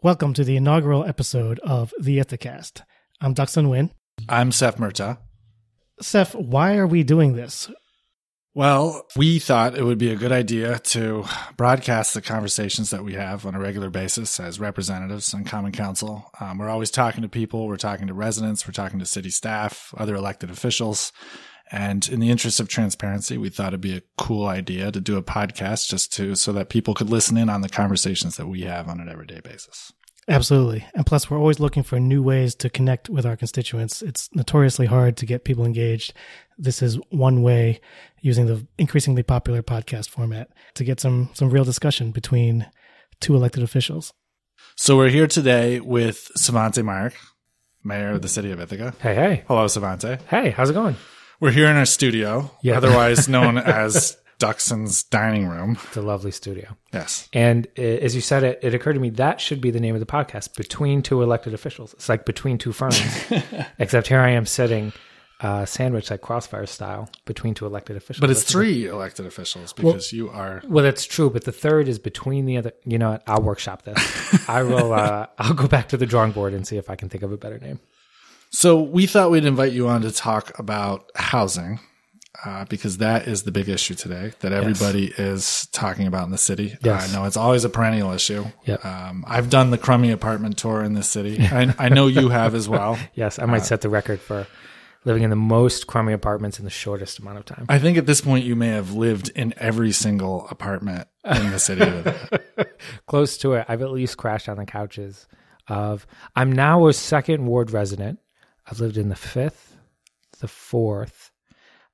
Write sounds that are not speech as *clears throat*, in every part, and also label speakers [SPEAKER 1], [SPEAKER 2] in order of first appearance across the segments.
[SPEAKER 1] Welcome to the inaugural episode of the Ithacast. I'm Ducson Nguyen.
[SPEAKER 2] I'm Seph Murtagh.
[SPEAKER 1] Seph, why are we doing this?
[SPEAKER 2] Well, we thought it would be a good idea to broadcast the conversations that we have on a regular basis as representatives on Common Council. Um, we're always talking to people, we're talking to residents, we're talking to city staff, other elected officials. And in the interest of transparency, we thought it'd be a cool idea to do a podcast just to so that people could listen in on the conversations that we have on an everyday basis.
[SPEAKER 1] Absolutely. And plus, we're always looking for new ways to connect with our constituents. It's notoriously hard to get people engaged. This is one way using the increasingly popular podcast format to get some, some real discussion between two elected officials.
[SPEAKER 2] So we're here today with Svante Myrick, mayor of the city of Ithaca.
[SPEAKER 3] Hey, hey.
[SPEAKER 2] Hello, Svante.
[SPEAKER 3] Hey, how's it going?
[SPEAKER 2] We're here in our studio,
[SPEAKER 3] Yeah.
[SPEAKER 2] otherwise *laughs* known as Ducson's dining room.
[SPEAKER 3] It's a lovely studio.
[SPEAKER 2] Yes.
[SPEAKER 3] And uh, as you said it, it occurred to me that should be the name of the podcast, Between Two Elected Officials. It's like Between Two Ferns. *laughs* Except here I am sitting uh, sandwiched like crossfire style between two elected officials.
[SPEAKER 2] But it's
[SPEAKER 3] That's-
[SPEAKER 2] three elected officials because you are.
[SPEAKER 3] Well, that's true, but the third is between the other. You know what? I'll workshop this. *laughs* I will. Uh, I'll go back to the drawing board and see if I can think of a better name.
[SPEAKER 2] So we thought we'd invite you on to talk about housing. Uh, because that is the big issue today that everybody is talking about in the city.
[SPEAKER 3] Yes.
[SPEAKER 2] I know it's always a perennial issue.
[SPEAKER 3] Yep.
[SPEAKER 2] Um, I've done the crummy apartment tour in the city. *laughs* I, I know you have as well.
[SPEAKER 3] Yes, I might set the record for living in the most crummy apartments in the shortest amount of time.
[SPEAKER 2] I think at this point you may have lived in every single apartment in the city. *laughs*
[SPEAKER 3] close to it. I've at least crashed on the couches of I'm now a second ward resident. I've lived in the fifth, the fourth.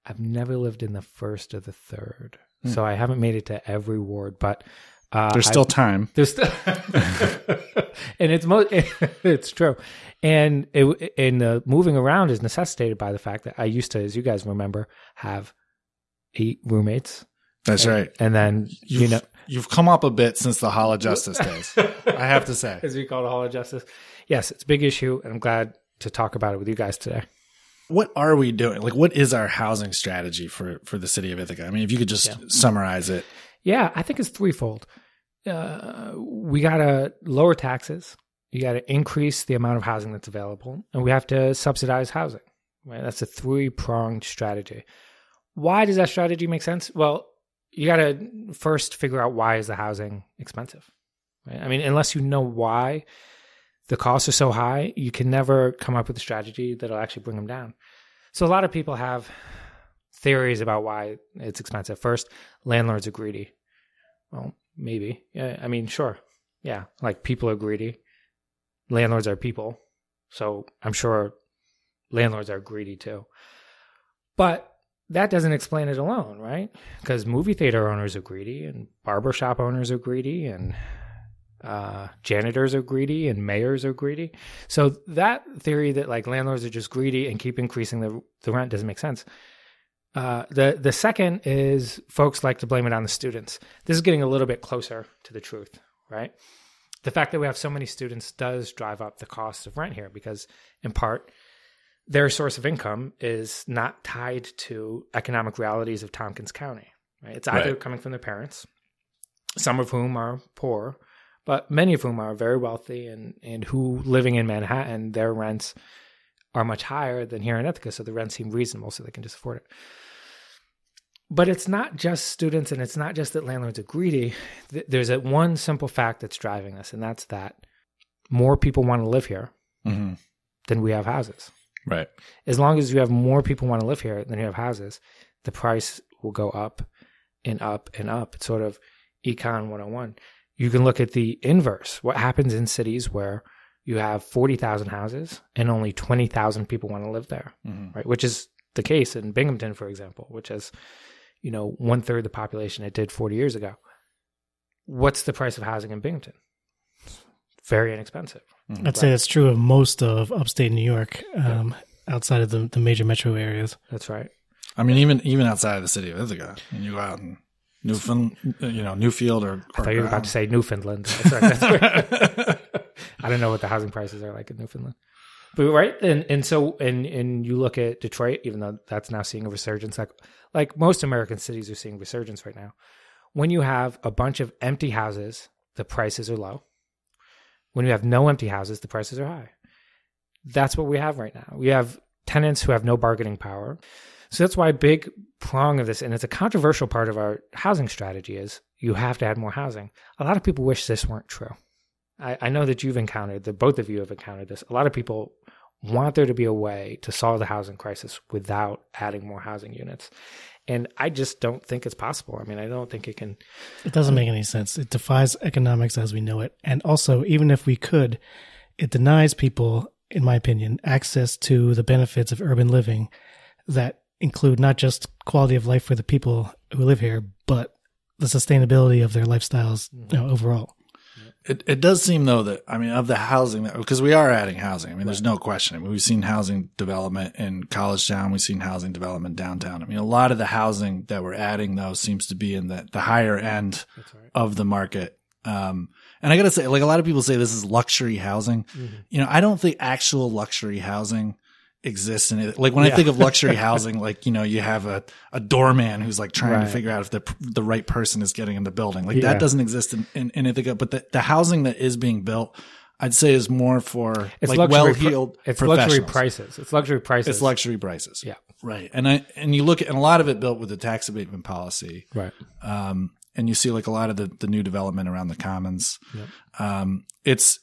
[SPEAKER 3] I've never lived in the first or the third. So I haven't made it to every ward, but uh,
[SPEAKER 2] There's still time.
[SPEAKER 3] there's still, *laughs* and it's mo- *laughs* it's true, and it and the moving around is necessitated by the fact that I used to, as you guys remember, have eight roommates,
[SPEAKER 2] That's right.
[SPEAKER 3] and then you know
[SPEAKER 2] You've come up a bit since the Hall of Justice *laughs* days. I have to say.
[SPEAKER 3] as we call it, Hall of Justice. Yes, it's a big issue, and I'm glad to talk about it with you guys today.
[SPEAKER 2] What are we doing? Like, what is our housing strategy for for the city of Ithaca? I mean, if you could just summarize it.
[SPEAKER 3] Yeah, I think it's threefold. Uh, we got to lower taxes. You got to increase the amount of housing that's available, and we have to subsidize housing. Right? That's a three pronged strategy. Why does that strategy make sense? Well, you got to first figure out why is the housing expensive. Right? I mean, unless you know why the costs are so high, you can never come up with a strategy that'll actually bring them down. So a lot of people have theories about why it's expensive. First, landlords are greedy. Well, maybe. Yeah, I mean, sure. Yeah, like people are greedy. Landlords are people. So I'm sure landlords are greedy too. But that doesn't explain it alone, right? Because movie theater owners are greedy and barbershop owners are greedy and uh, janitors are greedy and mayors are greedy. So that theory that like landlords are just greedy and keep increasing the the rent doesn't make sense. Uh, the the second is folks like to blame it on the students. This is getting a little bit closer to the truth, right? The fact that we have so many students does drive up the cost of rent here because, in part, their source of income is not tied to economic realities of Tompkins County. Right? It's either
[SPEAKER 2] Right.
[SPEAKER 3] coming from their parents, some of whom are poor, but many of whom are very wealthy and and who living in Manhattan, their rents are much higher than here in Ithaca, so the rents seem reasonable, so they can just afford it. But it's not just students, and it's not just that landlords are greedy. There's a one simple fact that's driving this, and that's that more people want to live here
[SPEAKER 2] Mm-hmm.
[SPEAKER 3] than we have houses.
[SPEAKER 2] Right.
[SPEAKER 3] As long as you have more people want to live here than you have houses, the price will go up and up and up. It's sort of econ 101. You can look at the inverse. What happens in cities where you have 40,000 houses and only 20,000 people want to live there,
[SPEAKER 2] Mhm.
[SPEAKER 3] right? Which is the case in Binghamton, for example, which has, you know, one third the population it did 40 years ago. What's the price of housing in Binghamton? Very inexpensive.
[SPEAKER 1] I'd say that's true of most of upstate New York, um, outside of the, the major metro areas.
[SPEAKER 3] That's right.
[SPEAKER 2] I mean, even even outside of the city of Ithaca, and you go out in Newfoundland, uh, you know, Newfield or,
[SPEAKER 3] I thought you were about to say Newfoundland. That's right. That's right. *laughs* I don't know what the housing prices are like in Newfoundland. But right, and and so and and you look at Detroit, even though that's now seeing a resurgence, like like most American cities are seeing resurgence right now. When you have a bunch of empty houses, the prices are low. When you have no empty houses, the prices are high. That's what we have right now. We have tenants who have no bargaining power. So that's why a big prong of this, and it's a controversial part of our housing strategy, is you have to add more housing. A lot of people wish this weren't true. I, I know that you've encountered, that both of you have encountered this. A lot of people want there to be a way to solve the housing crisis without adding more housing units. And I just don't think it's possible. I mean, I don't think it can.
[SPEAKER 1] It doesn't make any sense. It defies economics as we know it. And also, even if we could, it denies people, in my opinion, access to the benefits of urban living that include not just quality of life for the people who live here, but the sustainability of their lifestyles you know, overall.
[SPEAKER 2] It it does seem though that I mean of the housing because we are adding housing. I mean, there's no question. I mean, we've seen housing development in College Town. We've seen housing development downtown. I mean, a lot of the housing that we're adding though seems to be in the the higher end
[SPEAKER 3] right.
[SPEAKER 2] of the market. Um, and I gotta say, like a lot of people say, this is luxury housing.
[SPEAKER 3] Mm-hmm.
[SPEAKER 2] You know, I don't think actual luxury housing exists in it. Like when I think of luxury *laughs* housing, like, you know, you have a, a doorman who's like trying to figure out if the, the right person is getting in the building. Like
[SPEAKER 3] Yeah.
[SPEAKER 2] that doesn't exist in, in anything. But the, the housing that is being built, I'd say is more for
[SPEAKER 3] It's
[SPEAKER 2] like well
[SPEAKER 3] pri-
[SPEAKER 2] heeled
[SPEAKER 3] it's luxury prices. It's luxury prices.
[SPEAKER 2] It's luxury prices.
[SPEAKER 3] Yeah.
[SPEAKER 2] Right. And I, and you look at, and a lot of it built with the tax abatement policy.
[SPEAKER 3] right.
[SPEAKER 2] Um, and you see like a lot of the, the new development around the commons.
[SPEAKER 3] Yep.
[SPEAKER 2] Um, it's,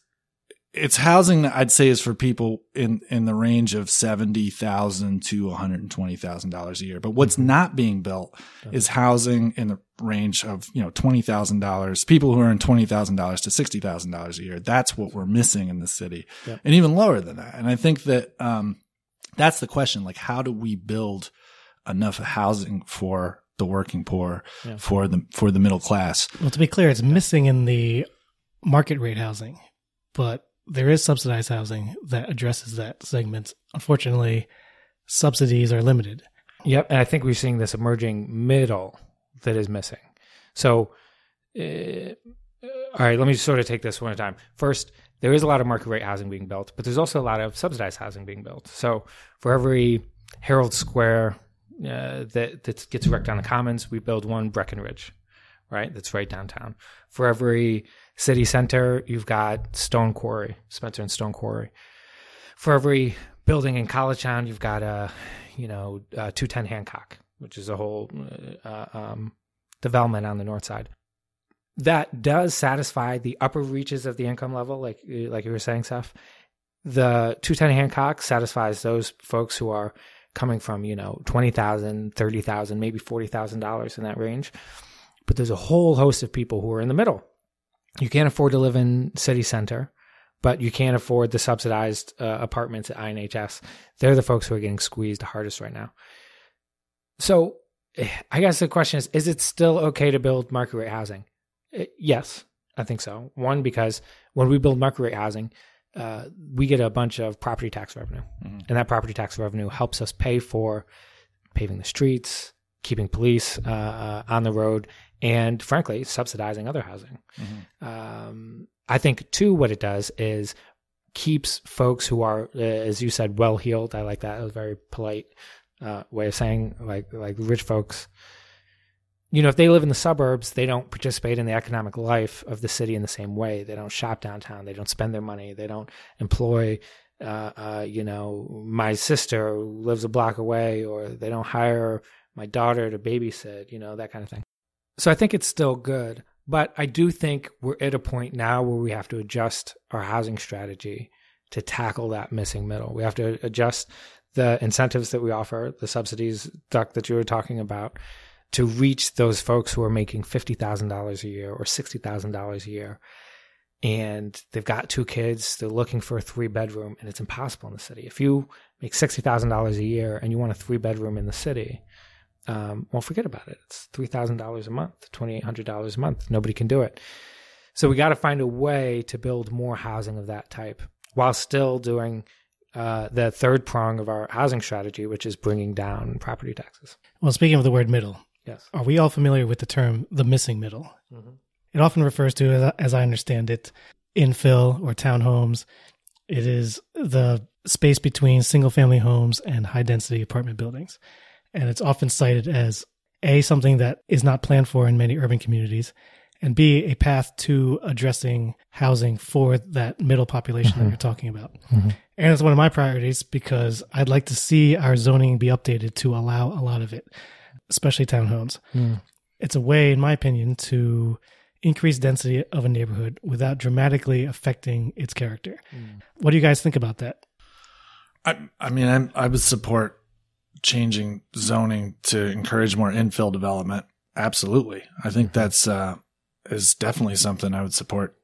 [SPEAKER 2] it's housing that I'd say is for people in, in the range of seventy thousand to one hundred and twenty thousand dollars a year. But what's
[SPEAKER 3] Mm-hmm.
[SPEAKER 2] not being built is housing in the range of you know twenty thousand dollars. People who earn twenty thousand dollars to sixty thousand dollars a year. That's what we're missing in the city,
[SPEAKER 3] Yep.
[SPEAKER 2] and even lower than that. And I think that um, that's the question: like, how do we build enough housing for the working poor,
[SPEAKER 3] Yeah.
[SPEAKER 2] for the for the middle class?
[SPEAKER 1] Well, to be clear, it's missing in the market rate housing, but there is subsidized housing that addresses that segment. Unfortunately, subsidies are limited.
[SPEAKER 3] Yep, and I think we're seeing this emerging middle that is missing. So, uh, all right, let me sort of take this one at a time. First, there is a lot of market rate housing being built, but there's also a lot of subsidized housing being built. So, for every Harold's Square uh, that that gets wrecked on the Commons, we build one Breckenridge, right? That's right downtown. For every city center, you've got Stone Quarry, Spencer and Stone Quarry. For every building in College Town, you've got a, you know, uh, 210 Hancock, which is a whole uh, um, development on the north side. That does satisfy the upper reaches of the income level, like like you were saying, Seph. The 210 Hancock satisfies those folks who are coming from, you know, 20,000, 30,000, maybe $40,000 in that range. But there's a whole host of people who are in the middle. You can't afford to live in city center, but you can't afford the subsidized uh, apartments at INHS. They're the folks who are getting squeezed the hardest right now. So eh, I guess the question is is it still okay to build market rate housing? Eh, Yes, I think so. One, because when we build market rate housing, uh, we get a bunch of property tax revenue.
[SPEAKER 2] Mhm.
[SPEAKER 3] And that property tax revenue helps us pay for paving the streets, keeping police uh, uh, on the road, and frankly, subsidizing other housing.
[SPEAKER 2] Mhm.
[SPEAKER 3] Um, I think, too, what it does is keeps folks who are, uh, as you said, well heeled. I like that. It was a very polite uh, way of saying, like, like rich folks. You know, if they live in the suburbs, they don't participate in the economic life of the city in the same way. They don't shop downtown. They don't spend their money. They don't employ, uh, uh, you know, my sister who lives a block away, or they don't hire my daughter to babysit, you know, that kind of thing. So I think it's still good. But I do think we're at a point now where we have to adjust our housing strategy to tackle that missing middle. We have to adjust the incentives that we offer, the subsidies, Duck, that you were talking about, to reach those folks who are making $50,000 a year or $60,000 a year. And they've got two kids, they're looking for a three bedroom, and it's impossible in the city. If you make $60,000 a year and you want a three bedroom in the city, um, well, forget about it. It's three thousand dollars a month, twenty eight hundred dollars a month. Nobody can do it. So we got to find a way to build more housing of that type while still doing uh, the third prong of our housing strategy, which is bringing down property taxes.
[SPEAKER 1] Well, speaking of the word middle,
[SPEAKER 3] Yes.
[SPEAKER 1] are we all familiar with the term the missing middle?
[SPEAKER 3] Mhm.
[SPEAKER 1] It often refers to, as I understand it, infill or townhomes. It is the space between single family homes and high density apartment buildings. And it's often cited as A, something that is not planned for in many urban communities, and B, a path to addressing housing for that middle population that mm-hmm. you're talking about. Mm-hmm. And it's one of my priorities because I'd like to see our zoning be updated to allow a lot of it, especially townhomes. Mm. It's a way, in my opinion, to increase density of a neighborhood without dramatically affecting its character. Mm. What do you guys think about that?
[SPEAKER 2] I, I mean, I'm, I would support changing zoning to encourage more infill development. Absolutely. I think that's, uh, is definitely something I would support.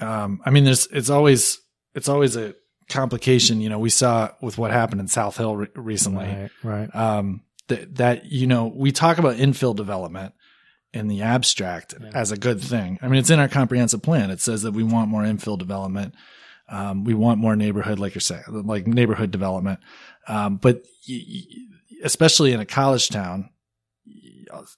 [SPEAKER 2] Um, I mean, there's, it's always, it's always a complication. You know, we saw with what happened in South Hill re- recently.
[SPEAKER 3] Right, right.
[SPEAKER 2] um, that that you know we talk about infill development in the abstract as a good thing. I mean, it's in our comprehensive plan. It says that we want more infill development. Um, we want more neighborhood, like you're saying, like neighborhood development. Um, but y- y- especially in a college town,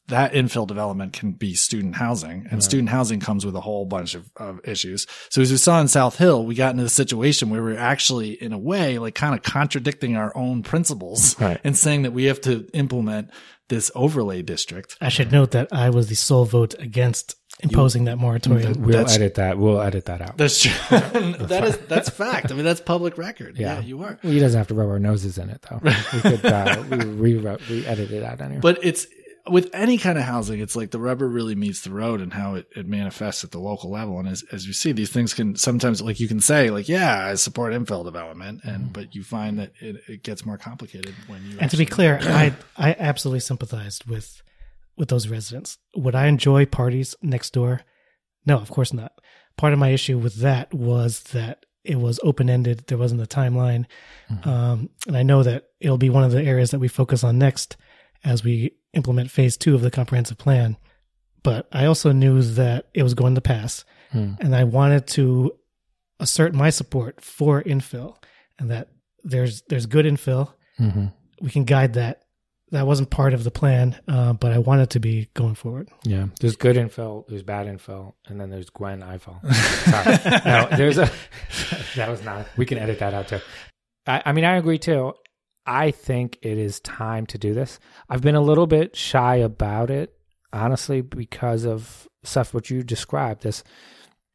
[SPEAKER 2] that infill development can be student housing and student housing comes with a whole bunch of, of issues. So as we saw in South Hill, we got into the situation where we're actually in a way like kind of contradicting our own principles
[SPEAKER 3] Right.
[SPEAKER 2] and saying that we have to implement this overlay district.
[SPEAKER 1] I should note that I was the sole vote against imposing that moratorium.
[SPEAKER 3] We'll
[SPEAKER 2] That's-
[SPEAKER 3] edit that. We'll edit that out.
[SPEAKER 2] That's true. *laughs* *laughs* that is that's fact. I mean, that's public record. Yeah,
[SPEAKER 3] Yeah.
[SPEAKER 2] you are.
[SPEAKER 3] He doesn't have to rub our noses in it, though. *laughs* We could uh, we re re edit it out anyway.
[SPEAKER 2] But it's with any kind of housing, it's like the rubber really meets the road and how it, it manifests at the local level. And as, as you see, these things can sometimes, like you can say, like, yeah, I support infill development. And, but you find that it, it gets more complicated when you.
[SPEAKER 1] And to be clear, *coughs* I I absolutely sympathized with with those residents. Would I enjoy parties next door? No, of course not. Part of my issue with that was that it was open ended. There wasn't a timeline, um, and I know that it'll be one of the areas that we focus on next as we implement phase two of the comprehensive plan. But I also knew that it was going to pass, and I wanted to assert my support for infill, and that there's there's good infill
[SPEAKER 3] hmm
[SPEAKER 1] we can guide that. That wasn't part of the plan, uh, but I want it to be going forward.
[SPEAKER 3] Yeah, there's good infill, there's bad infill, and then there's Gwen Ifill. Sorry, no, there's a *laughs* that was not. We can edit that out too. I, I mean, I agree too. I think it is time to do this. I've been a little bit shy about it, honestly, because of stuff what you described. This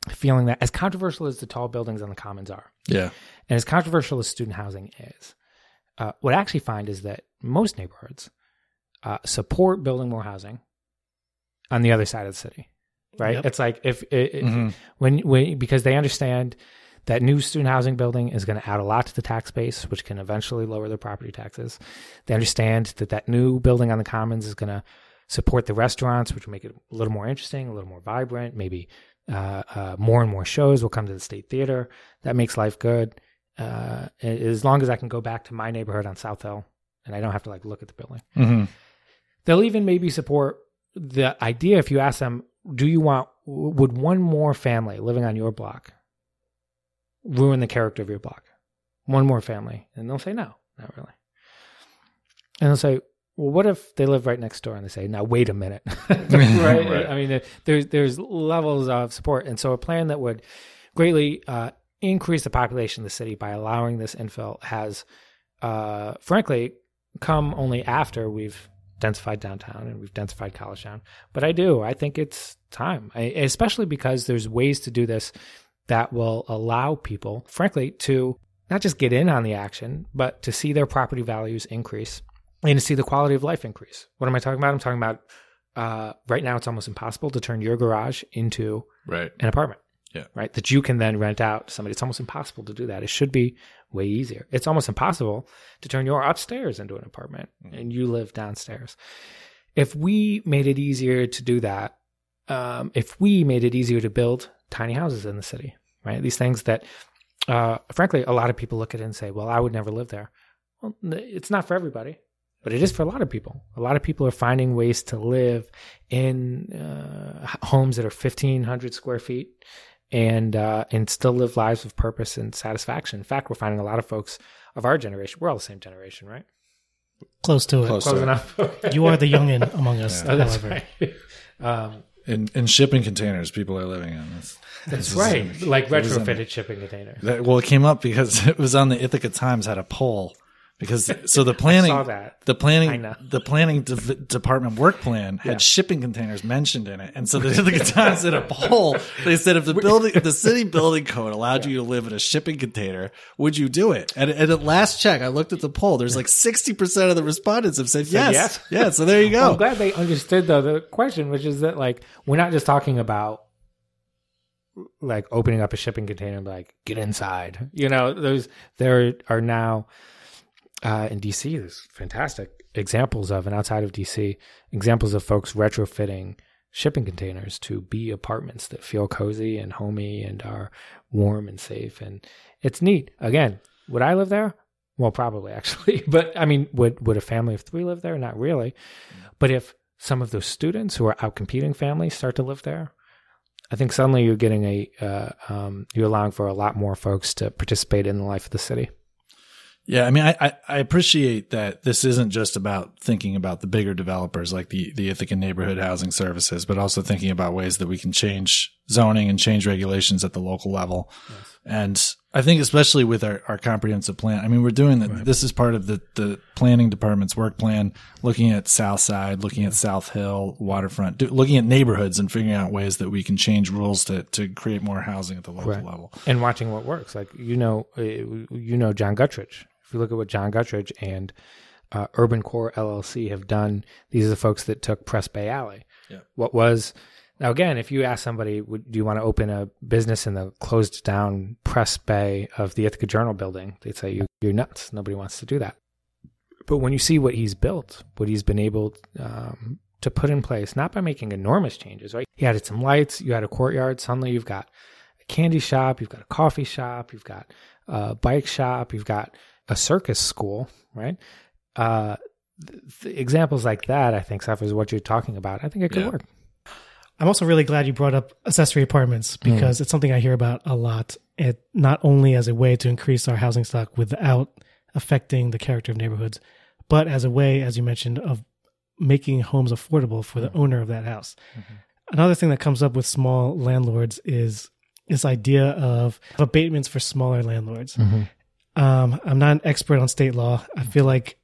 [SPEAKER 3] feeling that as controversial as the tall buildings on the commons are,
[SPEAKER 2] Yeah.
[SPEAKER 3] and as controversial as student housing is, uh, what I actually find is that most neighborhoods uh, support building more housing on the other side of the city, right?
[SPEAKER 1] Yep.
[SPEAKER 3] It's like if, if
[SPEAKER 2] Mhm.
[SPEAKER 3] when when because they understand that new student housing building is going to add a lot to the tax base, which can eventually lower their property taxes. They understand that that new building on the commons is going to support the restaurants, which will make it a little more interesting, a little more vibrant. Maybe uh, uh, more and more shows will come to the state theater. That makes life good. Uh, as long as I can go back to my neighborhood on South Hill and I don't have to like look at the building.
[SPEAKER 2] Mhm.
[SPEAKER 3] They'll even maybe support the idea if you ask them, do you want, would one more family living on your block ruin the character of your block? One more family. And they'll say, no, not really. And they'll say, well, what if they live right next door and they say, now wait a minute, *laughs* right?
[SPEAKER 2] Right.
[SPEAKER 3] I mean, there's there's levels of support, and so a plan that would greatly uh, increase the population of the city by allowing this infill has, uh, frankly, come only after we've densified downtown and we've densified college town. But I do, I think it's time, I, especially because there's ways to do this that will allow people, frankly, to not just get in on the action, but to see their property values increase and to see the quality of life increase. What am I talking about? I'm talking about uh, right now it's almost impossible to turn your garage into
[SPEAKER 2] Right.
[SPEAKER 3] an apartment.
[SPEAKER 2] Yeah.
[SPEAKER 3] Right. That you can then rent out to somebody. It's almost impossible to do that. It should be way easier. It's almost impossible to turn your upstairs into an apartment and you live downstairs. If we made it easier to do that, um, if we made it easier to build tiny houses in the city, right? These things that, uh, frankly, a lot of people look at it and say, well, I would never live there. Well, it's not for everybody but it is for a lot of people. A lot of people are finding ways to live in uh, homes that are fifteen hundred square feet and uh, and still live lives of purpose and satisfaction. In fact, we're finding a lot of folks of our generation. We're all the same generation, right?
[SPEAKER 1] Close to it.
[SPEAKER 2] Close.
[SPEAKER 3] Close
[SPEAKER 2] So-
[SPEAKER 3] enough. *laughs*
[SPEAKER 1] You are the youngin among us,
[SPEAKER 3] Oh, that's
[SPEAKER 1] however.
[SPEAKER 3] right. *laughs* Um,
[SPEAKER 2] In, in shipping containers, people are living in this.
[SPEAKER 3] that's right. Like
[SPEAKER 2] it in-
[SPEAKER 3] retrofitted shipping containers.
[SPEAKER 2] That, well, it came up because *laughs* it was on the Ithaca Times had a poll because *laughs* so the planning the
[SPEAKER 3] I
[SPEAKER 2] planning
[SPEAKER 3] know.
[SPEAKER 2] the planning de- department work plan had
[SPEAKER 3] Yeah.
[SPEAKER 2] shipping containers mentioned in it, and so the the times in a poll they said if the building if the city *laughs* building code allowed you to live in a shipping container, would you do it? And, and at last check, I looked at the poll. There's like sixty percent of the respondents have said, yes.
[SPEAKER 3] yes?
[SPEAKER 2] Yeah, so there you
[SPEAKER 3] Well, I'm glad they understood though the question, which is that like we're not just talking about like opening up a shipping container like get inside. You know, those there are now uh, in DC. There's fantastic examples of, and outside of DC, examples of folks retrofitting shipping containers to be apartments that feel cozy and homey and are warm and safe. And it's neat. Again, would I live there? Well, probably *laughs* actually. But I mean, would would a family of three live there? Not really. But if some of those students who are out competing families start to live there, I think suddenly you're getting a uh, um, you're allowing for a lot more folks to participate in the life of the city.
[SPEAKER 2] Yeah, I mean, I, I, I appreciate that this isn't just about thinking about the bigger developers like the, the Ithaca Neighborhood Housing Services, but also thinking about ways that we can change zoning and change regulations at the local level. And I think especially with our, our comprehensive plan, I mean, we're doing that. This is part of the, the planning department's work plan, looking at South Side, looking at South Hill, waterfront, do, looking at neighborhoods and figuring out ways that we can change rules to, to create more housing at the local
[SPEAKER 3] Right.
[SPEAKER 2] level.
[SPEAKER 3] and watching what works. Like you know, uh, you know John Guttridge. If you look at what John Guttridge and uh, Urban Core LLC have done, these are the folks that took Press Bay Alley.
[SPEAKER 2] Yeah.
[SPEAKER 3] What was now again? If you ask somebody, would, do you want to open a business in the closed down Press Bay of the Ithaca Journal building? They'd say you, you're nuts. Nobody wants to do that. But when you see what he's built, what he's been able um, to put in place, not by making enormous changes, right? He added some lights. You had a courtyard. Suddenly, you've got a candy shop. You've got a coffee shop. You've got a bike shop. You've got a circus school, right? Uh, th- th- examples like that, I think, Seph, is what you're talking about. I think it could
[SPEAKER 2] Yeah.
[SPEAKER 3] work.
[SPEAKER 1] I'm also really glad you brought up accessory apartments
[SPEAKER 3] Hmm.
[SPEAKER 1] because it's something I hear about a lot. It not only as a way to increase our housing stock without affecting the character of neighborhoods, but as a way, as you mentioned, of making homes affordable for the
[SPEAKER 3] Hmm.
[SPEAKER 1] owner of that house.
[SPEAKER 3] Mm-hmm.
[SPEAKER 1] Another thing that comes up with small landlords is this idea of abatements for smaller landlords. Um, I'm not an expert on state law. I feel like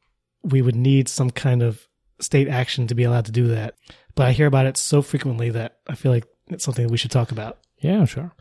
[SPEAKER 1] we would need some kind of state action to be allowed to do that. But I hear about it so frequently that I feel like it's something that we should talk about.
[SPEAKER 3] Yeah, sure.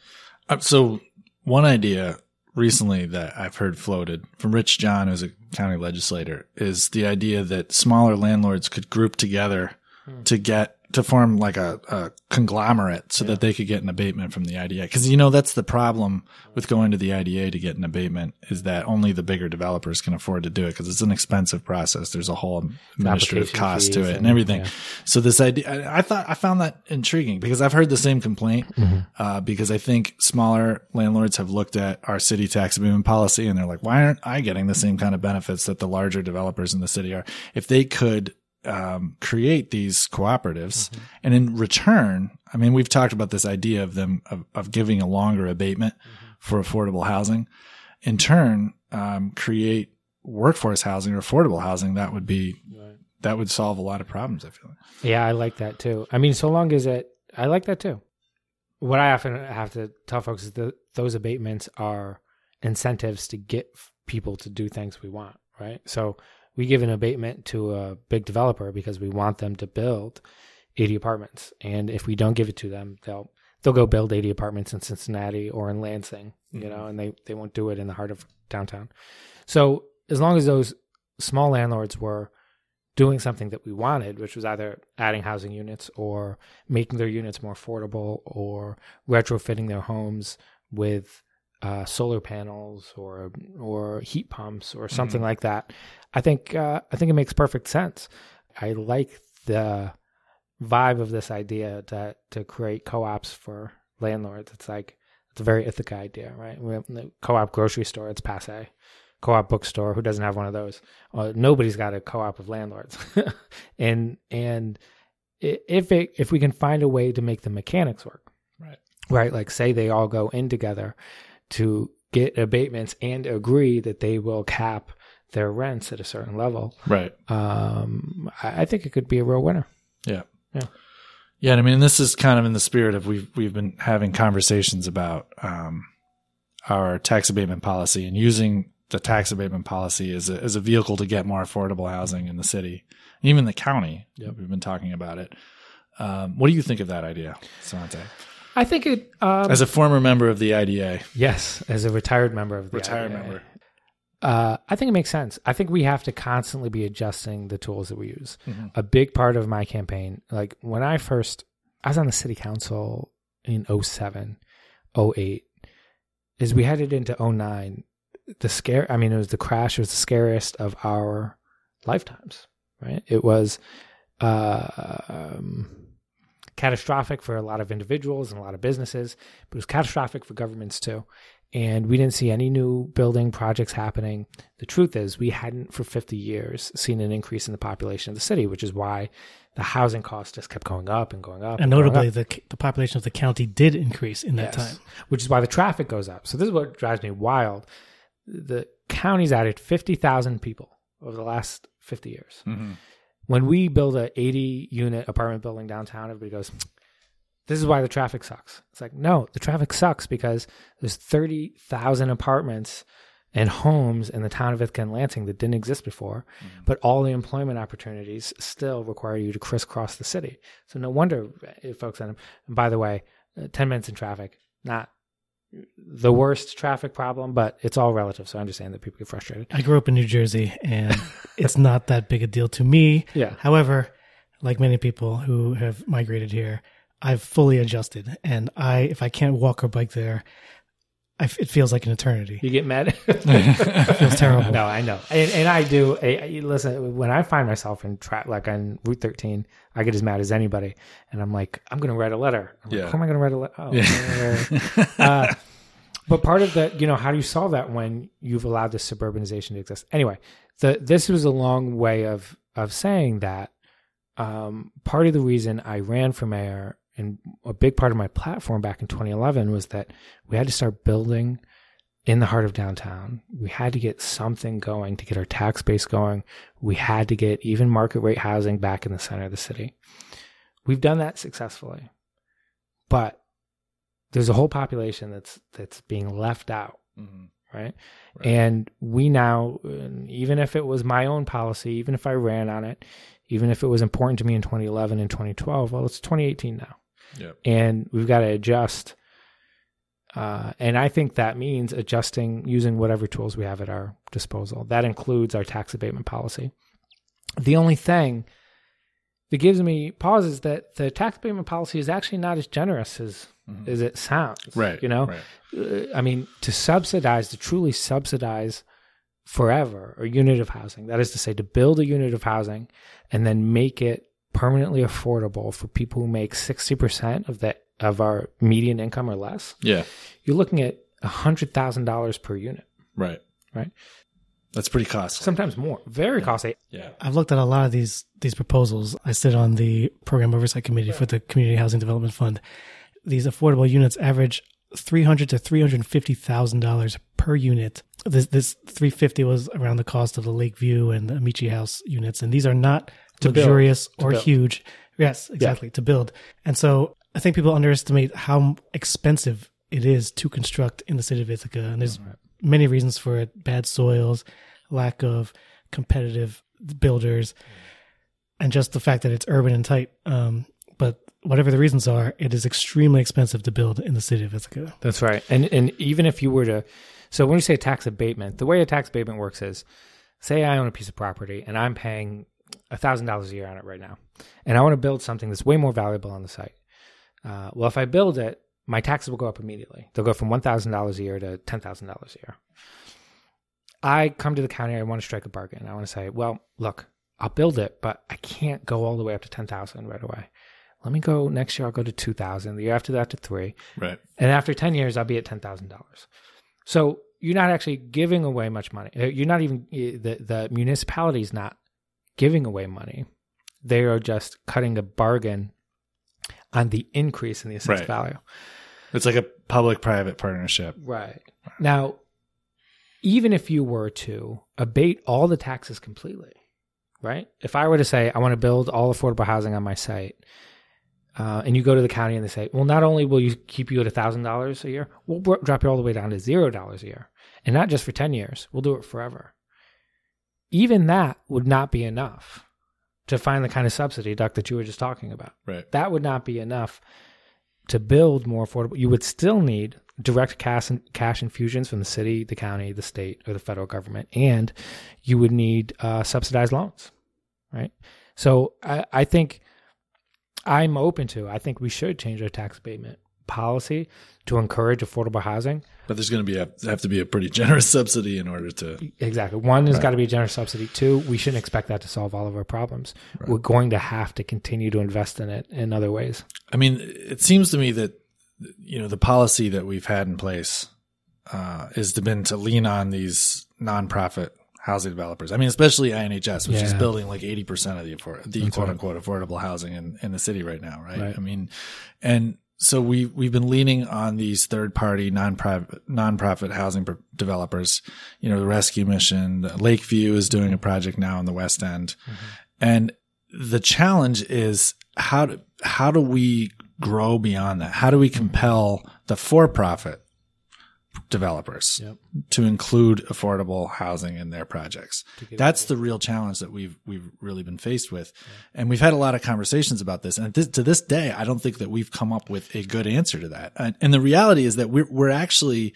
[SPEAKER 2] Uh, so one idea recently that I've heard floated from Rich John, who's a county legislator, is the idea that smaller landlords could group together to get to form like a, a conglomerate so that they could get an abatement from the IDA. Because you know that's the problem with going to the IDA to get an abatement is that only the bigger developers can afford to do it because it's an expensive process. There's a whole administrative cost to it and
[SPEAKER 3] and-
[SPEAKER 2] everything.
[SPEAKER 3] yeah.
[SPEAKER 2] So this idea, I, I thought I found that intriguing because I've heard the same complaint.
[SPEAKER 3] Mm-hmm.
[SPEAKER 2] Uh, because I think smaller landlords have looked at our city tax abatement policy and they're like, why aren't I getting the same kind of benefits that the larger developers in the city are? If they could um, create these cooperatives, and in return, I mean, we've talked about this idea of them of, of giving a longer abatement for affordable housing. In turn, um, create workforce housing or affordable housing that would be that would solve a lot of problems. I feel like.
[SPEAKER 3] Yeah, I like that too. I mean, so long as it, I like that too. What I often have to tell folks is that those abatements are incentives to get people to do things we want, right? So we give an abatement to a big developer because we want them to build 80 apartments, and if we don't give it to them, they'll they'll go build 80 apartments in Cincinnati or in Lansing, you mm-hmm. know, and they they won't do it in the heart of downtown. So as long as those small landlords were doing something that we wanted, which was either adding housing units or making their units more affordable or retrofitting their homes with uh, solar panels or or heat pumps or something like that. I think uh, I think it makes perfect sense. I like the vibe of this idea that to create co-ops for landlords. It's like it's a very Ithaca idea, right? We have the co-op grocery store. It's passe. Co-op bookstore. Who doesn't have one of those? Uh, nobody's got a co-op of landlords, *laughs* and and if it if we can find a way to make the mechanics work,
[SPEAKER 2] Right.
[SPEAKER 3] right? Like say they all go in together to get abatements and agree that they will cap their rents at a certain level.
[SPEAKER 2] Right.
[SPEAKER 3] Um, I, I think it could be a real winner.
[SPEAKER 2] Yeah.
[SPEAKER 3] Yeah.
[SPEAKER 2] Yeah. And I mean, this is kind of in the spirit of we've, we've been having conversations about, um, our tax abatement policy and using the tax abatement policy as a, as a vehicle to get more affordable housing in the city, even the county.
[SPEAKER 3] Yep.
[SPEAKER 2] We've been talking about it. Um, what do you think of that idea, Svante?
[SPEAKER 3] I think it. Um,
[SPEAKER 2] As a former member of the IDA,
[SPEAKER 3] yes, as a retired member of the
[SPEAKER 2] retired
[SPEAKER 3] IDA.
[SPEAKER 2] member.
[SPEAKER 3] Uh, I think it makes sense. I think we have to constantly be adjusting the tools that we use.
[SPEAKER 2] Mhm.
[SPEAKER 3] A big part of my campaign, like when I first, I was on the city council in 07, 08, is we headed into 09. The scare, I mean, it was the crash, it was the scariest of our lifetimes, right? It was uh, um, catastrophic for a lot of individuals and a lot of businesses, but it was catastrophic for governments too and we didn't see any new building projects happening. The truth is, we hadn't for 50 years seen an increase in the population of the city, which is why the housing costs just kept going up and going up.
[SPEAKER 1] And
[SPEAKER 3] going
[SPEAKER 1] notably,
[SPEAKER 3] up.
[SPEAKER 1] the the population of the county did increase in that
[SPEAKER 3] Yes.
[SPEAKER 1] time.
[SPEAKER 3] which is why the traffic goes up. So this is what drives me wild. The county's added 50,000 people over the last 50 years.
[SPEAKER 2] Mhm.
[SPEAKER 3] When we build a 80 unit apartment building downtown, everybody goes, this is why the traffic sucks. It's like, no, the traffic sucks because there's 30,000 apartments and homes in the town of Ithaca and Lansing that didn't exist before, but all the employment opportunities still require you to crisscross the city. So no wonder if folks on And by the way, uh, 10 minutes in traffic, not the worst traffic problem, but it's all relative. So I understand that people get frustrated.
[SPEAKER 1] I grew up in New Jersey, and *laughs* it's not that big a deal to me.
[SPEAKER 3] Yeah.
[SPEAKER 1] However, like many people who have migrated here, I've fully adjusted, and I if I can't walk or bike there, f it feels like an eternity.
[SPEAKER 3] You get mad. *laughs*
[SPEAKER 1] It feels terrible.
[SPEAKER 3] No, I know, and, and I do. I, I- listen, when I find myself in tra- like on Route 13, I get as mad as anybody, and I'm like, I'm going to write a letter. I'm like,
[SPEAKER 2] Yeah.
[SPEAKER 3] How am I going to write a letter? Oh,
[SPEAKER 2] Yeah.
[SPEAKER 3] uh, but part of the, you know, how do you solve that when you've allowed this suburbanization to exist? Anyway, the this was a long way of of saying that. Um, part of the reason I ran for mayor and a big part of my platform back in 2011 was that we had to start building in the heart of downtown. We had to get something going to get our tax base going. We had to get even market rate housing back in the center of the city. We've done that successfully. But there's a whole population that's that's being left out,
[SPEAKER 2] Mhm.
[SPEAKER 3] right?
[SPEAKER 2] Right.
[SPEAKER 3] And we now even if it was my own policy, even if I ran on it, even if it was important to me in 2011 and 2012, well, it's 2018 now
[SPEAKER 2] Yep.
[SPEAKER 3] and we've got to adjust. Uh, and I think that means adjusting using whatever tools we have at our disposal. That includes our tax abatement policy. The only thing that gives me pause is that the tax abatement policy is actually not as generous as
[SPEAKER 2] Mhm.
[SPEAKER 3] as it sounds.
[SPEAKER 2] Right.
[SPEAKER 3] You know,
[SPEAKER 2] Right.
[SPEAKER 3] uh, I mean, to subsidize, to truly subsidize forever a unit of housing, that is to say, to build a unit of housing and then make it permanently affordable for people who make 60% of the of our median income or less,
[SPEAKER 2] Yeah.
[SPEAKER 3] you're looking at $100,000 per unit,
[SPEAKER 2] Right.
[SPEAKER 3] Right.
[SPEAKER 2] That's pretty costly.
[SPEAKER 3] sometimes more. Very costly.
[SPEAKER 2] yeah.
[SPEAKER 1] I've looked at a lot of these these proposals. I sit on the program oversight committee for the Community Housing Development Fund. These affordable units average three hundred to three hundred fifty thousand dollars per unit. This this three fifty was around the cost of the Lakeview and the Amici House units, and these are not
[SPEAKER 3] To build.
[SPEAKER 1] luxurious or
[SPEAKER 3] build.
[SPEAKER 1] huge. Yes, exactly to build. And so I think people underestimate how expensive it is to construct in the city of Ithaca, and there's many reasons for it: bad soils, lack of competitive builders, and just the fact that it's urban and tight. Um, but whatever the reasons are, it is extremely expensive to build in the city of Ithaca.
[SPEAKER 3] That's right. And and even if you were to so when you say tax abatement, the way a tax abatement works is say I own a piece of property and I'm paying thousand dollars a year on it right now. And I want to build something that's way more valuable on the site. Uh, well, if I build it, my taxes will go up immediately. They'll go from one thousand dollars a year to ten thousand dollars a year. I come to the county, I want to strike a bargain. I want to say, well, look, I'll build it, but I can't go all the way up to ten thousand right away. Let me go next year. I'll go to two thousand. The year after that to three.
[SPEAKER 2] Right.
[SPEAKER 3] And after 10 years, I'll be at $10,000. So you're not actually giving away much money. Uh, You're not even, uh, the, the municipality's not giving away money. They are just cutting a bargain on the increase in the assessed
[SPEAKER 2] Right.
[SPEAKER 3] value.
[SPEAKER 2] It's like a public private partnership.
[SPEAKER 3] Right. Now, even if you were to abate all the taxes completely, right? If I were to say, I want to build all affordable housing on my site, uh, and you go to the county and they say, well, not only will you keep you at $1,000 a year, we'll drop you all the way down to $0 a year. And not just for 10 years, we'll do it forever. Even that would not be enough to find the kind of subsidy, duck that you were just talking about.
[SPEAKER 2] Right.
[SPEAKER 3] That would not be enough to build more affordable. You would still need direct cash, cash infusions from the city, the county, the state, or the federal government, and you would need uh, subsidized loans, right? So I, I think I'm open to. I think we should change our tax abatement policy to encourage affordable housing.
[SPEAKER 2] But there's going to be a, have to be a pretty generous *laughs* subsidy in order to.
[SPEAKER 3] Exactly. One has got to be a generous subsidy. Two, we shouldn't expect that to solve all of our problems.
[SPEAKER 2] Right.
[SPEAKER 3] We're going to have to continue to invest in it in other ways.
[SPEAKER 2] I mean, it seems to me that you know the policy that we've had in place uh, is to been to lean on these nonprofit housing developers. I mean, especially INHS, which is building like eighty percent of the afford- the
[SPEAKER 3] That's
[SPEAKER 2] quote
[SPEAKER 3] right.
[SPEAKER 2] unquote affordable housing in, in the city right now, right?
[SPEAKER 3] Right.
[SPEAKER 2] I mean, and so we we've been leaning on these third party nonprofit nonprofit housing developers. You know, the Rescue Mission, Lakeview is doing a project now in the West End, mm-hmm. and the challenge is how do how do we grow beyond that? How do we compel the for profit developers
[SPEAKER 3] Yep.
[SPEAKER 2] to include affordable housing in their projects? That's the real challenge that we've we've really been faced with, and we've had a lot of conversations about this. And this, to this day, I don't think that we've come up with a good answer to that. And, and the reality is that we're we're actually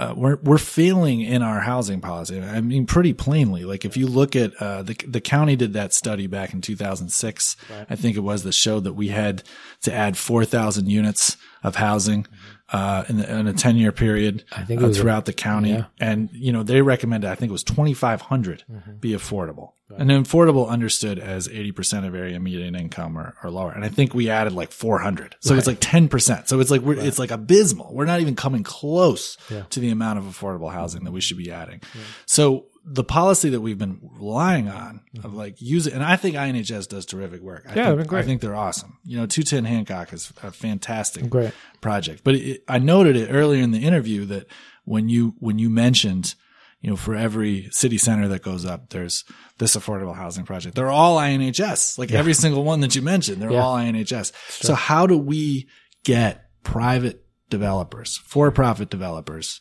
[SPEAKER 2] uh, we're we're failing in our housing policy. I mean, pretty plainly. Like if you look at uh, the the county did that study back in 2006, I think it was that showed that we had to add 4,000 units of housing uh, in, the, in a 10 year period
[SPEAKER 3] I think
[SPEAKER 2] uh,
[SPEAKER 3] was a-
[SPEAKER 2] throughout the county,
[SPEAKER 3] yeah.
[SPEAKER 2] and you know they recommended I think it was 2,500
[SPEAKER 3] Mm-hmm.
[SPEAKER 2] be affordable, and affordable understood as 80 percent of area median income or, or lower, and I think we added like 400, so it's like 10 percent. So it's like we're it's like abysmal. We're not even coming close
[SPEAKER 3] Yeah.
[SPEAKER 2] to the amount of affordable housing that we should be adding. So the policy that we've been relying on of mm-hmm. like using, and I think INHS does terrific work. I
[SPEAKER 3] Yeah,
[SPEAKER 2] think,
[SPEAKER 3] been great.
[SPEAKER 2] I think they're awesome. You know, 210 Hancock is a fantastic
[SPEAKER 3] Great.
[SPEAKER 2] project. But it, I noted it earlier in the interview that when you when you mentioned, you know, for every city center that goes up, there's this affordable housing project. They're all INHS. Like every single one that you mentioned, they're
[SPEAKER 3] Yeah.
[SPEAKER 2] all INHS. So how do we get private developers, for-profit developers,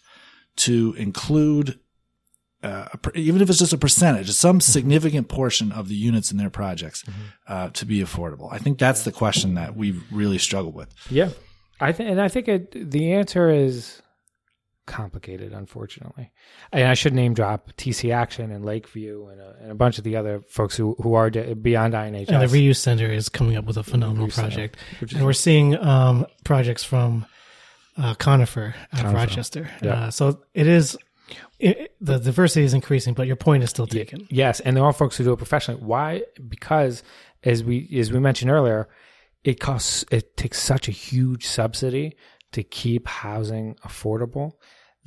[SPEAKER 2] to include uh, even if it's just a percentage, some significant portion of the units in their projects uh, to be affordable? I think that's the question that we've really struggled with.
[SPEAKER 3] Yeah, I think, and I think it, the answer is complicated, unfortunately. And I should name drop TC Action and Lakeview and a, and a bunch of the other folks who who are de- beyond INHS.
[SPEAKER 1] And the reuse center is coming up with a phenomenal
[SPEAKER 3] Reuse Center,
[SPEAKER 1] project,
[SPEAKER 3] which
[SPEAKER 1] and we're seeing um, projects from uh, Conifer out of
[SPEAKER 3] Conifer.
[SPEAKER 1] Rochester.
[SPEAKER 3] Yeah.
[SPEAKER 1] Uh, so it is it, the diversity is increasing, but your point is still taken.
[SPEAKER 3] Yes, and there are folks who do it professionally. Why? Because as we as we mentioned earlier, it costs it takes such a huge subsidy to keep housing affordable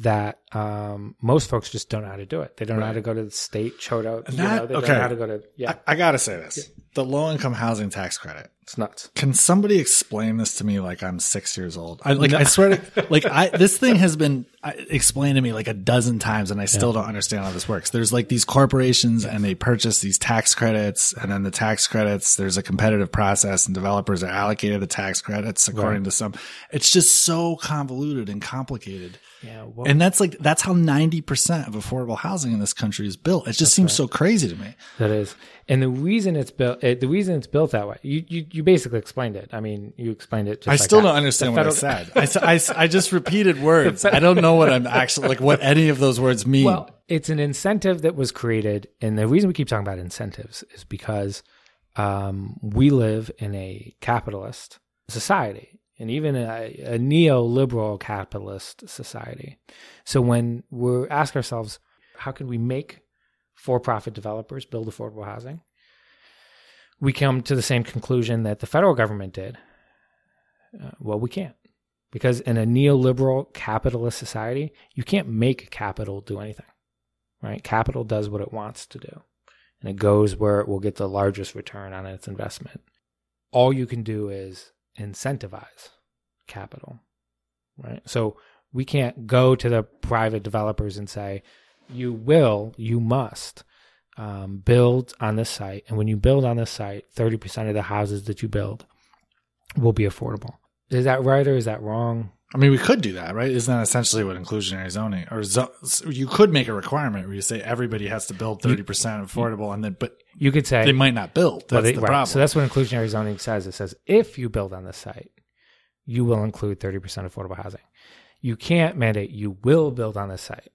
[SPEAKER 3] that um, most folks just don't know how to do it. They don't know how to go to the state, show out. You
[SPEAKER 2] That-
[SPEAKER 3] know, they don't
[SPEAKER 2] okay.
[SPEAKER 3] know how to go to yeah.
[SPEAKER 2] I, I gotta say this: the low-income housing tax credit.
[SPEAKER 3] It's nuts.
[SPEAKER 2] Can somebody explain this to me like I'm six years old? I like I swear to *laughs* like I this thing has been explained to me like a dozen times and I still don't understand how this works. There's like these corporations and they purchase these tax credits and then the tax credits there's a competitive process and developers are allocated the tax credits according to some. It's just so convoluted and complicated.
[SPEAKER 3] Yeah, well,
[SPEAKER 2] And that's like that's how 90% of affordable housing in this country is built. It just seems so crazy to me.
[SPEAKER 3] that is, and the reason it's built, it, the reason it's built that way, you, you you basically explained it. I mean, you explained it.
[SPEAKER 2] I
[SPEAKER 3] like
[SPEAKER 2] still
[SPEAKER 3] that.
[SPEAKER 2] don't understand
[SPEAKER 3] The
[SPEAKER 2] what I
[SPEAKER 3] federal-
[SPEAKER 2] said. I, just repeated *laughs* words. I don't know what I'm actually like. What any of those words mean?
[SPEAKER 3] Well, it's an incentive that was created, and the reason we keep talking about incentives is because um, we live in a capitalist society, and even a, a neoliberal capitalist society. So when we ask ourselves, how can we make for-profit developers build affordable housing? We come to the same conclusion that the federal government did. Uh, well, we can't. Because in a neoliberal capitalist society, you can't make capital do anything, right? Capital does what it wants to do, and it goes where it will get the largest return on its investment. All you can do is incentivize capital, right? So we can't go to the private developers and say, you will, you must um, build on this site. And when you build on this site, 30% of the houses that you build will be affordable. Is that right or is that wrong?
[SPEAKER 2] I mean, we could do that, right? Isn't that essentially what inclusionary zoning or zo- you could make a requirement where you say everybody has to build 30% affordable and then, but
[SPEAKER 3] You could say
[SPEAKER 2] they might not build. That's
[SPEAKER 3] Well, they-
[SPEAKER 2] the
[SPEAKER 3] right.
[SPEAKER 2] problem.
[SPEAKER 3] So that's what inclusionary zoning says. It says if you build on this site, you will include 30% affordable housing. You can't mandate you will build on this site.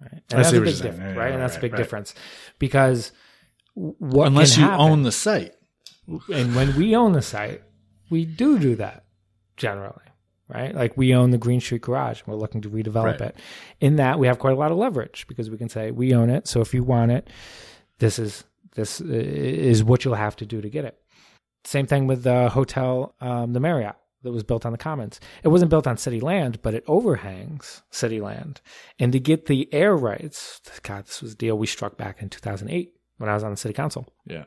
[SPEAKER 3] Right? And that's a big difference,
[SPEAKER 2] Yeah,
[SPEAKER 3] right?
[SPEAKER 2] yeah,
[SPEAKER 3] And that's a big
[SPEAKER 2] right.
[SPEAKER 3] difference because what
[SPEAKER 2] Unless you
[SPEAKER 3] happen-
[SPEAKER 2] own the site.
[SPEAKER 3] and when we own the site, we do do that generally, right? Like we own the Green Street Garage. and We're looking to redevelop
[SPEAKER 2] Right.
[SPEAKER 3] it. In that, we have quite a lot of leverage because we can say we own it. So if you want it, this is this is what you'll have to do to get it. Same thing with the hotel, um, the Marriott that was built on the Commons. It wasn't built on city land, but it overhangs city land. And to get the air rights, God, this was a deal we struck back in 2008 when I was on the city council
[SPEAKER 2] Yeah.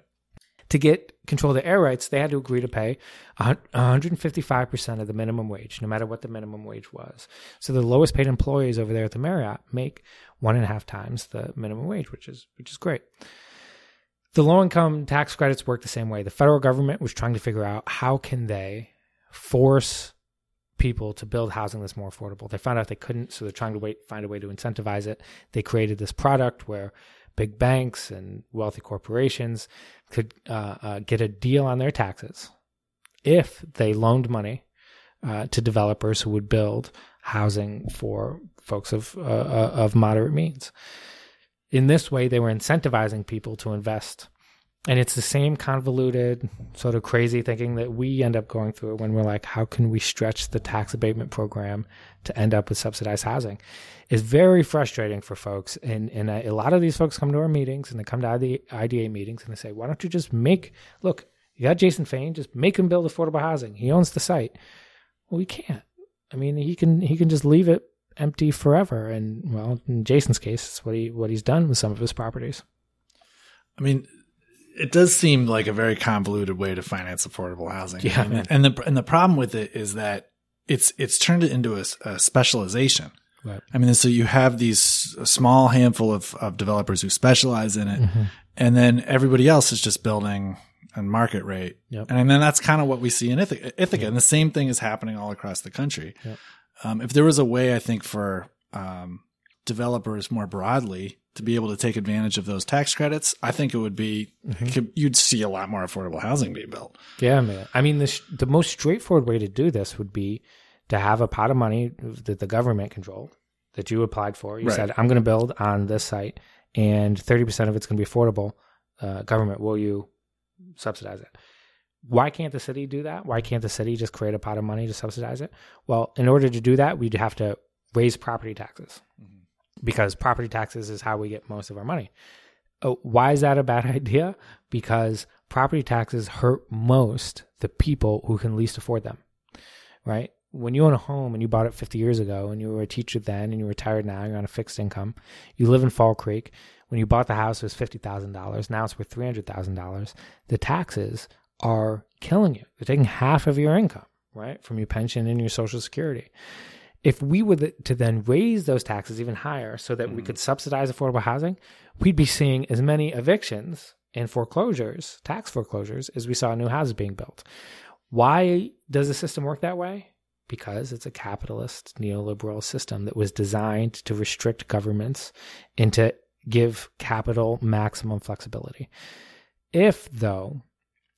[SPEAKER 3] To get control of the air rights, they had to agree to pay 155% of the minimum wage, no matter what the minimum wage was. So the lowest paid employees over there at the Marriott make one and a half times the minimum wage, which is which is great. The low income tax credits work the same way. The federal government was trying to figure out how can they force people to build housing that's more affordable. They found out they couldn't, so they're trying to wait, find a way to incentivize it. They created this product where big banks and wealthy corporations could uh, uh, get a deal on their taxes if they loaned money uh, to developers who would build housing for folks of uh, uh, of moderate means. In this way, they were incentivizing people to invest. And it's the same convoluted, sort of crazy thinking that we end up going through when we're like, how can we stretch the tax abatement program to end up with subsidized housing? It's very frustrating for folks. And, and a, a lot of these folks come to our meetings and they come to the IDA meetings and they say, why don't you just make, look, you got Jason Fane, just make him build affordable housing. He owns the site. Well, we can't. I mean, he can he can just leave it empty forever. And well, in Jason's case, it's what he what he's done with some of his properties.
[SPEAKER 2] I mean, it does seem like a very convoluted way to finance affordable housing.
[SPEAKER 3] Yeah,
[SPEAKER 2] and, and the and the problem with it is that it's it's turned it into a, a specialization.
[SPEAKER 3] Right.
[SPEAKER 2] I mean, so you have these a small handful of, of developers who specialize in it,
[SPEAKER 3] Mm-hmm.
[SPEAKER 2] and then everybody else is just building on market rate.
[SPEAKER 3] Yep.
[SPEAKER 2] And then that's kind of what we see in Ithaca. Ithaca. And the same thing is happening all across the country.
[SPEAKER 3] Yep.
[SPEAKER 2] Um, if there was a way, I think, for um, developers more broadly to be able to take advantage of those tax credits, I think it would be,
[SPEAKER 3] Mm-hmm.
[SPEAKER 2] you'd see a lot more affordable housing being built.
[SPEAKER 3] Yeah, man. I mean, the sh- the most straightforward way to do this would be to have a pot of money that the government controlled that you applied for. You
[SPEAKER 2] Right.
[SPEAKER 3] said, "I'm going to build on this site, and 30 percent of it's going to be affordable." Uh, government, will you subsidize it? Why can't the city do that? Why can't the city just create a pot of money to subsidize it? Well, in order to do that, we'd have to raise property taxes because property taxes is how we get most of our money. Oh, why is that a bad *laughs* idea? Because property taxes hurt most the people who can least afford them, right? When you own a home and you bought it 50 years ago and you were a teacher then and you're retired now, you're on a fixed income, you live in Fall Creek. When you bought the house, it was $50,000. Now it's worth $300,000. The taxes are killing you. They're taking half of your income, right? From your pension and your social security if we were to then raise those taxes even higher so that we hmm. could subsidize affordable housing, we'd be seeing as many evictions and foreclosures, tax foreclosures, as we saw new houses being built. Why does the system work that way? Because it's a capitalist neoliberal system that was designed to restrict governments and to give capital maximum flexibility. If, though,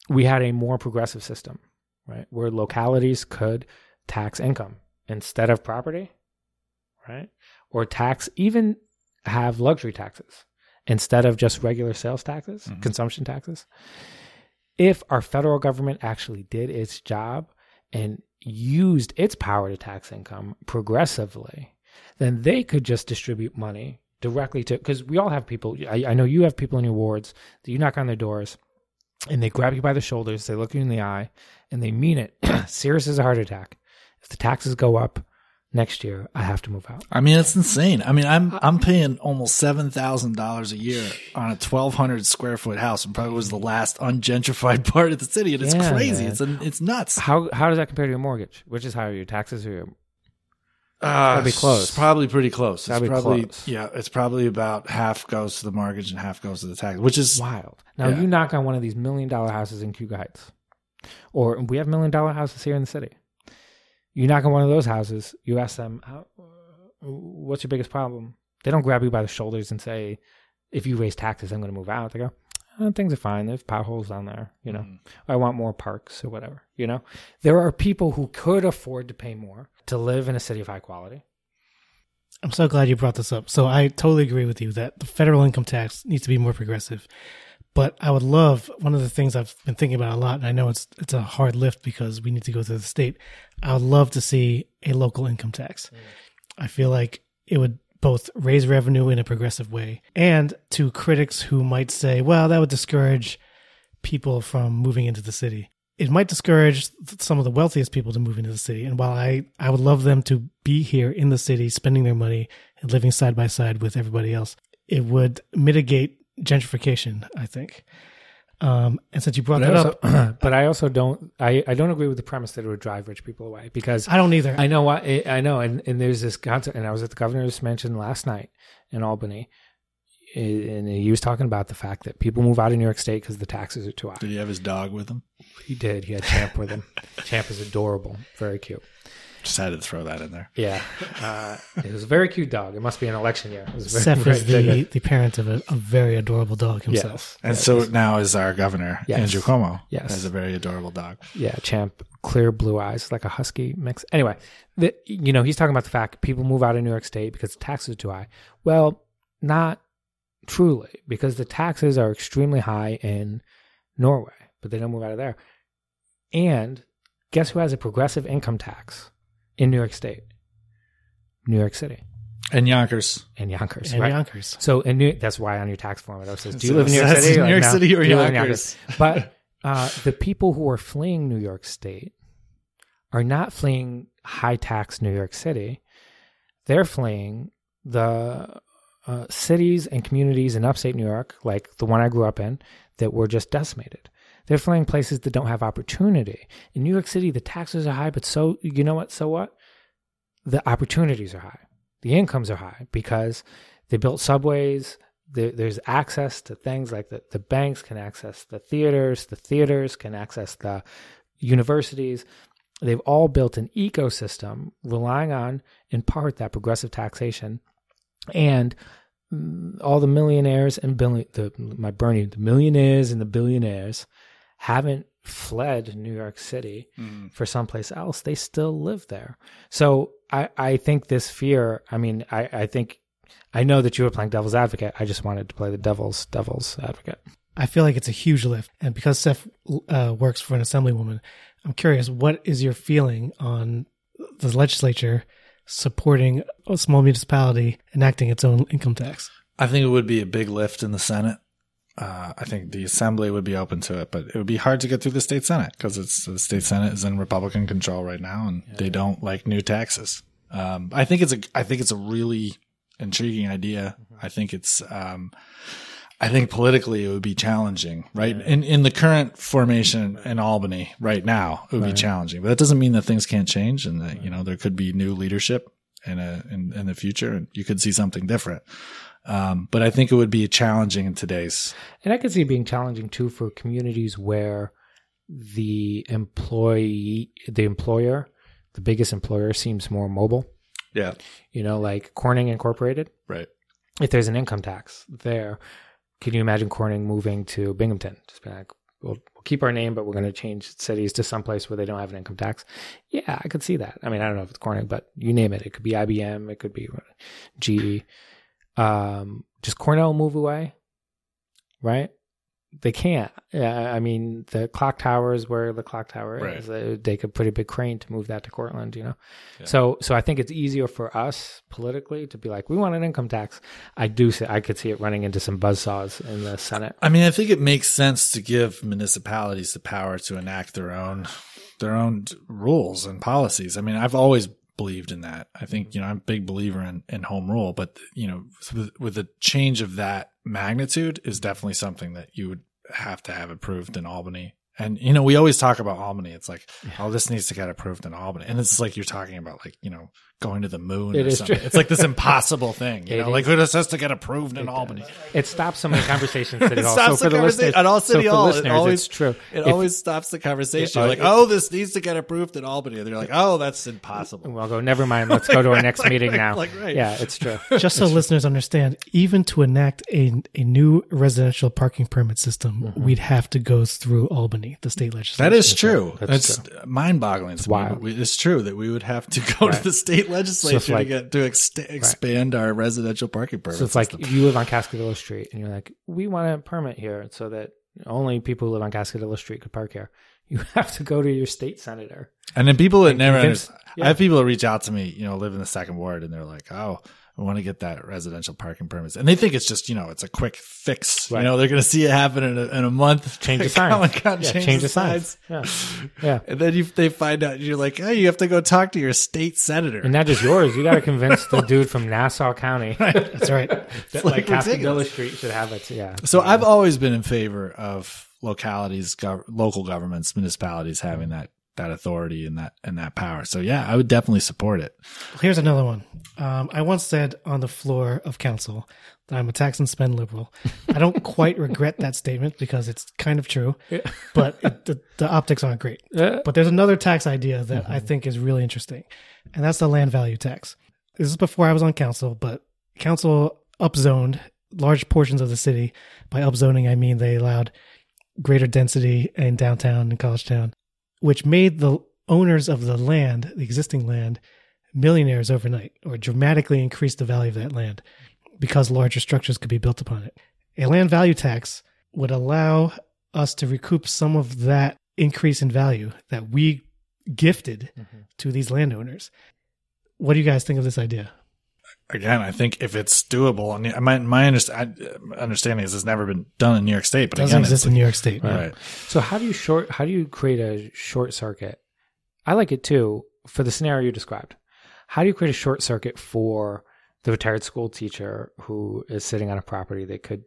[SPEAKER 3] we had a more progressive system, right, where localities could tax income instead of property, right? Or tax, even have luxury taxes instead of just regular sales taxes,
[SPEAKER 2] Mhm.
[SPEAKER 3] consumption taxes. If our federal government actually did its job and used its power to tax income progressively, then they could just distribute money directly to, because we all have people, I, I know you have people in your wards that you knock on their doors and they grab you by the shoulders, they look you in the eye, and they mean it. *clears throat* Serious as a heart attack. If the taxes go up next year, I have to move out.
[SPEAKER 2] I mean, it's insane. I mean, I'm I'm paying almost seven thousand dollars a year on a twelve hundred square foot house, and probably was the last ungentrified *laughs* part of the city, and it's
[SPEAKER 3] Yeah,
[SPEAKER 2] crazy.
[SPEAKER 3] man.
[SPEAKER 2] It's a, it's nuts.
[SPEAKER 3] How how does that compare to your mortgage? Which is higher, your taxes or your
[SPEAKER 2] Uh,
[SPEAKER 3] Gotta be close.
[SPEAKER 2] Probably pretty close. It's
[SPEAKER 3] be
[SPEAKER 2] probably
[SPEAKER 3] close.
[SPEAKER 2] yeah. It's probably about half goes to the mortgage and half goes to the tax, which is
[SPEAKER 3] wild? Now
[SPEAKER 2] Yeah.
[SPEAKER 3] you knock on one of these million dollar houses in Cayuga Heights. Or we have million dollar houses here in the city. You knock on one of those houses, you ask them, How, "What's your biggest problem?" They don't grab you by the shoulders and say, "If you raise taxes, I'm going to move out." They go, oh, "Things are fine. There's potholes down there. You know,
[SPEAKER 2] Mm.
[SPEAKER 3] I want more parks or whatever." You know, there are people who could afford to pay more to live in a city of high quality.
[SPEAKER 1] I'm so glad you brought this up. So I totally agree with you that the federal income tax needs to be more progressive. But I would love one of the things I've been thinking about a lot, and I know it's it's a hard lift because we need to go through the state. I would love to see a local income tax. Mm. I feel like it would both raise revenue in a progressive way, and to critics who might say, "Well, that would discourage people from moving into the city." It might discourage some of the wealthiest people to move into the city. And while I, I would love them to be here in the city, spending their money and living side by side with everybody else, it would mitigate gentrification, I think. Um, and since you brought
[SPEAKER 3] But
[SPEAKER 1] that
[SPEAKER 3] also,
[SPEAKER 1] up, *clears throat*
[SPEAKER 3] but I also don't. I, I don't agree with the premise that it would drive rich people away because
[SPEAKER 1] I don't either.
[SPEAKER 3] I know what I I know, and, and there's this concept. And I was at the governor's mansion last night in Albany, and he was talking about the fact that people move out of New York State because the taxes are too high.
[SPEAKER 2] Did he have his dog with him?
[SPEAKER 3] He did. He had Champ with him. *laughs* Champ is adorable, very cute.
[SPEAKER 2] Just had to throw that in there.
[SPEAKER 3] Yeah, uh, it was a very cute dog. It must be an election year. It was very,
[SPEAKER 1] Seph is
[SPEAKER 3] very
[SPEAKER 1] the, the parent of a, a very adorable dog himself.
[SPEAKER 3] Yes.
[SPEAKER 2] And
[SPEAKER 3] Yes.
[SPEAKER 2] so now is our governor,
[SPEAKER 3] Yes.
[SPEAKER 2] Andrew Cuomo.
[SPEAKER 3] Yes.
[SPEAKER 2] Has a very adorable dog.
[SPEAKER 3] Yeah, Champ, clear blue eyes, like a husky mix. Anyway, the, you know, he's talking about the fact people move out of New York State because the taxes are too high. Well, not truly, because the taxes are extremely high in Norway, but they don't move out of there. And guess who has a progressive income tax in New York State? New York City
[SPEAKER 2] And Yonkers.
[SPEAKER 3] and Yonkers,
[SPEAKER 1] And
[SPEAKER 3] right?
[SPEAKER 1] Yonkers.
[SPEAKER 3] So, in New, that's why on your tax form it always says, "Do you
[SPEAKER 2] So
[SPEAKER 3] live in New York
[SPEAKER 2] that's
[SPEAKER 3] City?"
[SPEAKER 2] New York
[SPEAKER 3] no,
[SPEAKER 2] City or
[SPEAKER 3] "Do you live in
[SPEAKER 2] Yonkers?"
[SPEAKER 3] But *laughs* uh, the people who are fleeing New York State are not fleeing high tax New York City. They're fleeing the uh, cities and communities in upstate New York, like the one I grew up in, that were just decimated. They're fleeing places that don't have opportunity. In New York City, the taxes are high, but so, you know what? So what? The opportunities are high. The incomes are high because they built subways. There, there's access to things like the, the banks can access the theaters, the theaters can access the universities. They've all built an ecosystem relying on, in part, that progressive taxation and mm, all the millionaires and billion, the, my Bernie, the millionaires and the billionaires haven't fled New York City for someplace else. They still live there. So I, I think this fear, I mean, I, I think, I know that you were playing devil's advocate. I just wanted to play the devil's devil's advocate.
[SPEAKER 1] I feel like it's a huge lift. And because Seph uh, works for an assemblywoman, I'm curious, what is your feeling on the legislature supporting a small municipality enacting its own income tax?
[SPEAKER 2] I think it would be a big lift in the Senate. Uh, I think the Assembly would be open to it, but it would be hard to get through the state Senate because it's the state Senate is in Republican control right now, and they don't like new taxes. Um, I think it's a I think it's a really intriguing idea. I think it's um, I think politically it would be challenging, right? In in the current formation in Albany right now, it would be challenging. But that doesn't mean that things can't change, and that you know there could be new leadership in a in, in the future, and you could see something different. Um, but I think it would be challenging in today's.
[SPEAKER 3] And I could see it being challenging too for communities where the employee, the employer, the biggest employer seems more mobile.
[SPEAKER 2] Yeah.
[SPEAKER 3] You know, like Corning Incorporated.
[SPEAKER 2] Right.
[SPEAKER 3] If there's an income tax there, can you imagine Corning moving to Binghamton? Just be like, we'll, we'll keep our name, but we're going to change cities to someplace where they don't have an income tax. Yeah, I could see that. I mean, I don't know if it's Corning, but you name it. It could be IBM. It could be GE. Um, does Cornell move away? Right? They can't. Yeah, I mean, the clock tower is where the clock tower
[SPEAKER 2] Right.
[SPEAKER 3] is. They they could put a big crane to move that to Cortland. You know,
[SPEAKER 2] Yeah.
[SPEAKER 3] so so I think it's easier for us politically to be like, we want an income tax. I do see. I could see it running into some buzzsaws in the Senate.
[SPEAKER 2] I mean, I think it makes sense to give municipalities the power to enact their own their own rules and policies. I mean, I've always believed in that. I think mm-hmm. you know I'm a big believer in in home rule, but you know with, with a change of that magnitude is definitely something that you would have to have approved in Albany And you know, we always talk about Albany. It's like, oh, this needs to get approved in Albany, and it's like you're talking about like you know going to the moon.
[SPEAKER 3] It
[SPEAKER 2] or
[SPEAKER 3] is
[SPEAKER 2] something.
[SPEAKER 3] true.
[SPEAKER 2] It's like this impossible *laughs* thing. You
[SPEAKER 3] It
[SPEAKER 2] know, like
[SPEAKER 3] is.
[SPEAKER 2] this has to get approved in Albany.
[SPEAKER 3] It stops so many *laughs* conversations at
[SPEAKER 2] It
[SPEAKER 3] Hall.
[SPEAKER 2] stops
[SPEAKER 3] so
[SPEAKER 2] the
[SPEAKER 3] for the
[SPEAKER 2] conversation
[SPEAKER 3] listeners,
[SPEAKER 2] at all City
[SPEAKER 3] for
[SPEAKER 2] Hall, it always-
[SPEAKER 3] it's true.
[SPEAKER 2] It
[SPEAKER 3] If-
[SPEAKER 2] always stops the conversation. You're like, oh, this needs to get approved in Albany. And they're like, oh, that's impossible.
[SPEAKER 3] We'll go. Never mind. Let's go to our *laughs* next meeting now.
[SPEAKER 2] like, right.
[SPEAKER 3] Yeah, it's true.
[SPEAKER 1] Just so listeners understand, even to enact a, a new residential parking permit system, mm-hmm. we'd have to go through Albany, the state legislature.
[SPEAKER 2] That is true.
[SPEAKER 3] That's
[SPEAKER 2] to
[SPEAKER 3] wild.
[SPEAKER 2] It's true that we would have to go to the state legislature
[SPEAKER 3] like-
[SPEAKER 2] to get to ex- expand our residential parking permit.
[SPEAKER 3] So it's like
[SPEAKER 2] system.
[SPEAKER 3] you live on Cascadilla Street and you're like, we want a permit here so that only people who live on Cascadilla Street could park here. *laughs* You have to go to your state senator.
[SPEAKER 2] and then people that never.
[SPEAKER 3] convince- yeah.
[SPEAKER 2] I have people that reach out to me, you know, live in the second ward, and they're like, oh. I want to get that residential parking permits, and they think it's just you know it's a quick fix.
[SPEAKER 3] Right.
[SPEAKER 2] You know they're going to see it happen in a, in a month.
[SPEAKER 3] Change the *laughs* signs. Yeah,
[SPEAKER 2] change, the signs.
[SPEAKER 3] Yeah. Yeah.
[SPEAKER 2] And then you, they find out you're like, oh, you have to go talk to your state senator.
[SPEAKER 3] And not just yours. You got to convince the dude from Nassau County *laughs*
[SPEAKER 1] That's right. *laughs*
[SPEAKER 3] that
[SPEAKER 2] like
[SPEAKER 3] like. Street should have it. Yeah.
[SPEAKER 2] So I've always been in favor of localities, gov- local governments, municipalities having mm. that that authority and that and that power. So yeah, I would definitely support it.
[SPEAKER 1] Here's another one. Um, I once said on the floor of council that I'm a tax and spend liberal. I don't *laughs* quite regret that statement because it's kind of true, but it, the, the optics aren't great.
[SPEAKER 3] Yeah.
[SPEAKER 1] But there's another tax idea that I think is really interesting, and that's the land value tax. This is before I was on council, but council upzoned large portions of the city. By upzoning, I mean they allowed greater density in downtown and college town, which made the owners of the land, the existing land, millionaires overnight or dramatically increased the value of that land because larger structures could be built upon it. A land value tax would allow us to recoup some of that increase in value that we gifted mm-hmm. to these landowners. What do you guys think of this idea?
[SPEAKER 2] Again, I think if it's doable, and my my underst- understanding is it's never been done in New York State, but
[SPEAKER 1] Doesn't
[SPEAKER 2] again,
[SPEAKER 1] exist
[SPEAKER 2] it's
[SPEAKER 1] in New York State.
[SPEAKER 2] like, right.
[SPEAKER 3] So how do you short? How do you create a short circuit? I like it too for the scenario you described. How do you create a short circuit for the retired school teacher who is sitting on a property they could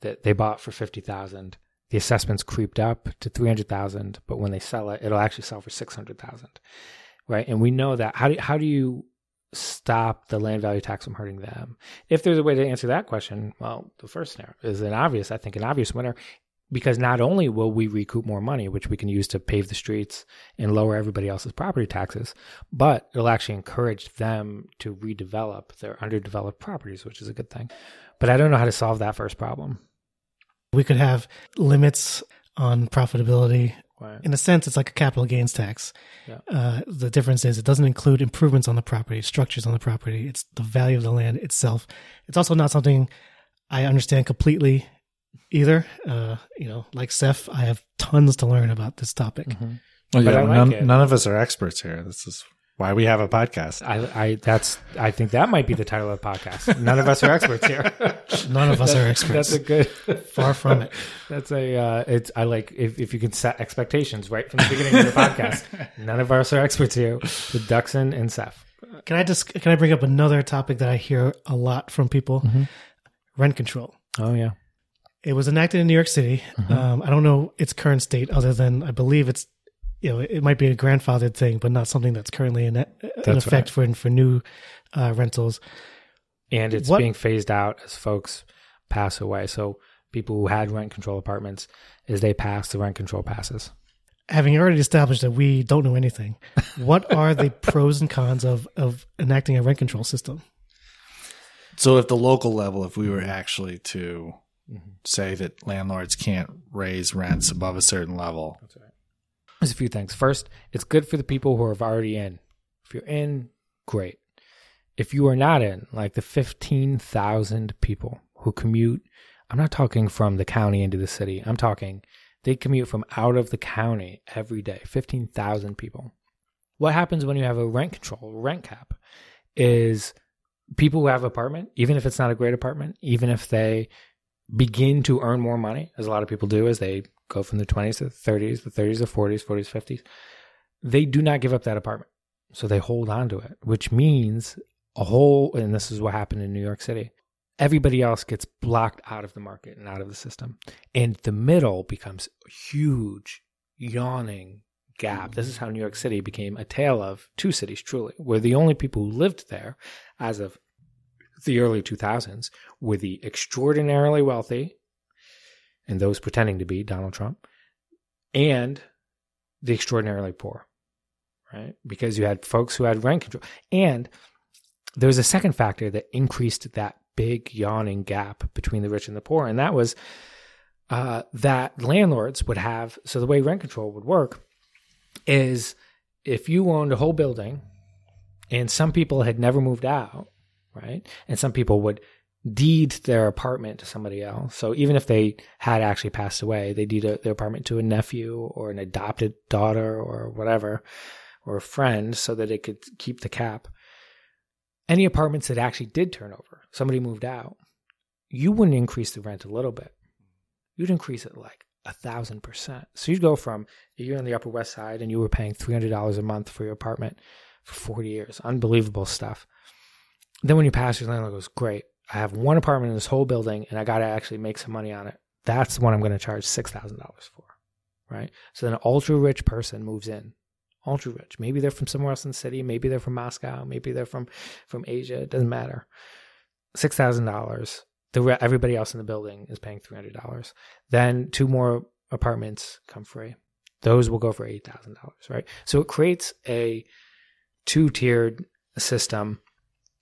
[SPEAKER 3] that they bought for fifty thousand? The assessments creeped up to three hundred thousand, but when they sell it, it'll actually sell for six hundred thousand, right? And we know that. How do how do you stop the land value tax from hurting them? If there's a way to answer that question, well, the first scenario is an obvious, I think, an obvious winner because not only will we recoup more money, which we can use to pave the streets and lower everybody else's property taxes, but it'll actually encourage them to redevelop their underdeveloped properties, which is a good thing. But I don't know how to solve that first problem.
[SPEAKER 1] We could have limits on profitability.
[SPEAKER 3] Right.
[SPEAKER 1] In a sense, it's like a capital gains tax.
[SPEAKER 3] Yeah.
[SPEAKER 1] Uh, the difference is it doesn't include improvements on the property, structures on the property. It's the value of the land itself. It's also not something I understand completely either. Uh, you know, like Seph, I have tons to learn about this topic.
[SPEAKER 3] Mm-hmm.
[SPEAKER 2] Well, yeah,
[SPEAKER 3] like
[SPEAKER 2] none, none of us are experts here. This is why we have a podcast.
[SPEAKER 3] I, I that's I think that might be the title of the podcast. None of us are experts here. *laughs*
[SPEAKER 1] None of us are experts.
[SPEAKER 3] That's a good
[SPEAKER 1] Far from it.
[SPEAKER 3] That's a uh, it's I like if, if you can set expectations right from the beginning of the podcast. None of us are experts here. The Ducson and Seph.
[SPEAKER 1] Can I just can I bring up another topic that I hear a lot from people? Rent control.
[SPEAKER 3] Oh yeah.
[SPEAKER 1] It was enacted in New York City.
[SPEAKER 3] Mm-hmm.
[SPEAKER 1] Um, I don't know its current state, other than I believe it's you know it might be a grandfathered thing, but not something that's currently in, in
[SPEAKER 3] That's
[SPEAKER 1] effect for for new uh, rentals.
[SPEAKER 3] and it's
[SPEAKER 1] What-
[SPEAKER 3] being phased out as folks pass away. So people who had rent control apartments, as they pass, the rent control passes.
[SPEAKER 1] Having already established that we don't know anything, *laughs* what are the pros and cons of of enacting a rent control system?
[SPEAKER 2] So, if the local level, if we were actually to say that landlords can't raise rents above a certain level,
[SPEAKER 3] There's a few things. First, it's good for the people who are already in. If you're in, great. If you are not in, like the 15,000 people who commute, I'm not talking from the county into the city. I'm talking they commute from out of the county every day. 15,000 people. What happens when you have a rent control, rent cap, is people who have apartment, even if it's not a great apartment, even if they begin to earn more money, as a lot of people do as they go from the 20s to the 30s, the 30s to 40s, 40s, 50s, they do not give up that apartment. So they hold on to it, which means a whole, and this is what happened in New York City. Everybody else gets blocked out of the market and out of the system. And the middle becomes a huge yawning gap. This is how New York City became a tale of two cities, truly, where the only people who lived there as of the early 2000s were the extraordinarily wealthy and those pretending to be Donald Trump and the extraordinarily poor, right? Because you had folks who had rent control. And there was a second factor that increased that big yawning gap between the rich and the poor, and that was uh, that landlords would have. So the way rent control would work is if you owned a whole building and some people had never moved out, right? And some people would deed their apartment to somebody else. So even if they had actually passed away, they deed their apartment to a nephew or an adopted daughter or whatever, or a friend so that it could keep the cap. Any apartments that actually did turn over, somebody moved out, you wouldn't increase the rent a little bit. You'd increase it like a thousand percent. So you'd go from you're on the Upper West Side and you were paying three hundred dollars a month for your apartment for forty years. Unbelievable stuff. Then when you pass, your landlord goes, "Great, I have one apartment in this whole building, and I got to actually make some money on it. That's the one I'm going to charge six thousand dollars for." Right. So then an ultra rich person moves in. Ultra rich. Maybe they're from somewhere else in the city. Maybe they're from Moscow. Maybe they're from from Asia. It doesn't matter. Six thousand dollars the everybody else in the building is paying three hundred dollars. Then two more apartments come free. Those will go for eight thousand dollars, right? So it creates a two tiered system,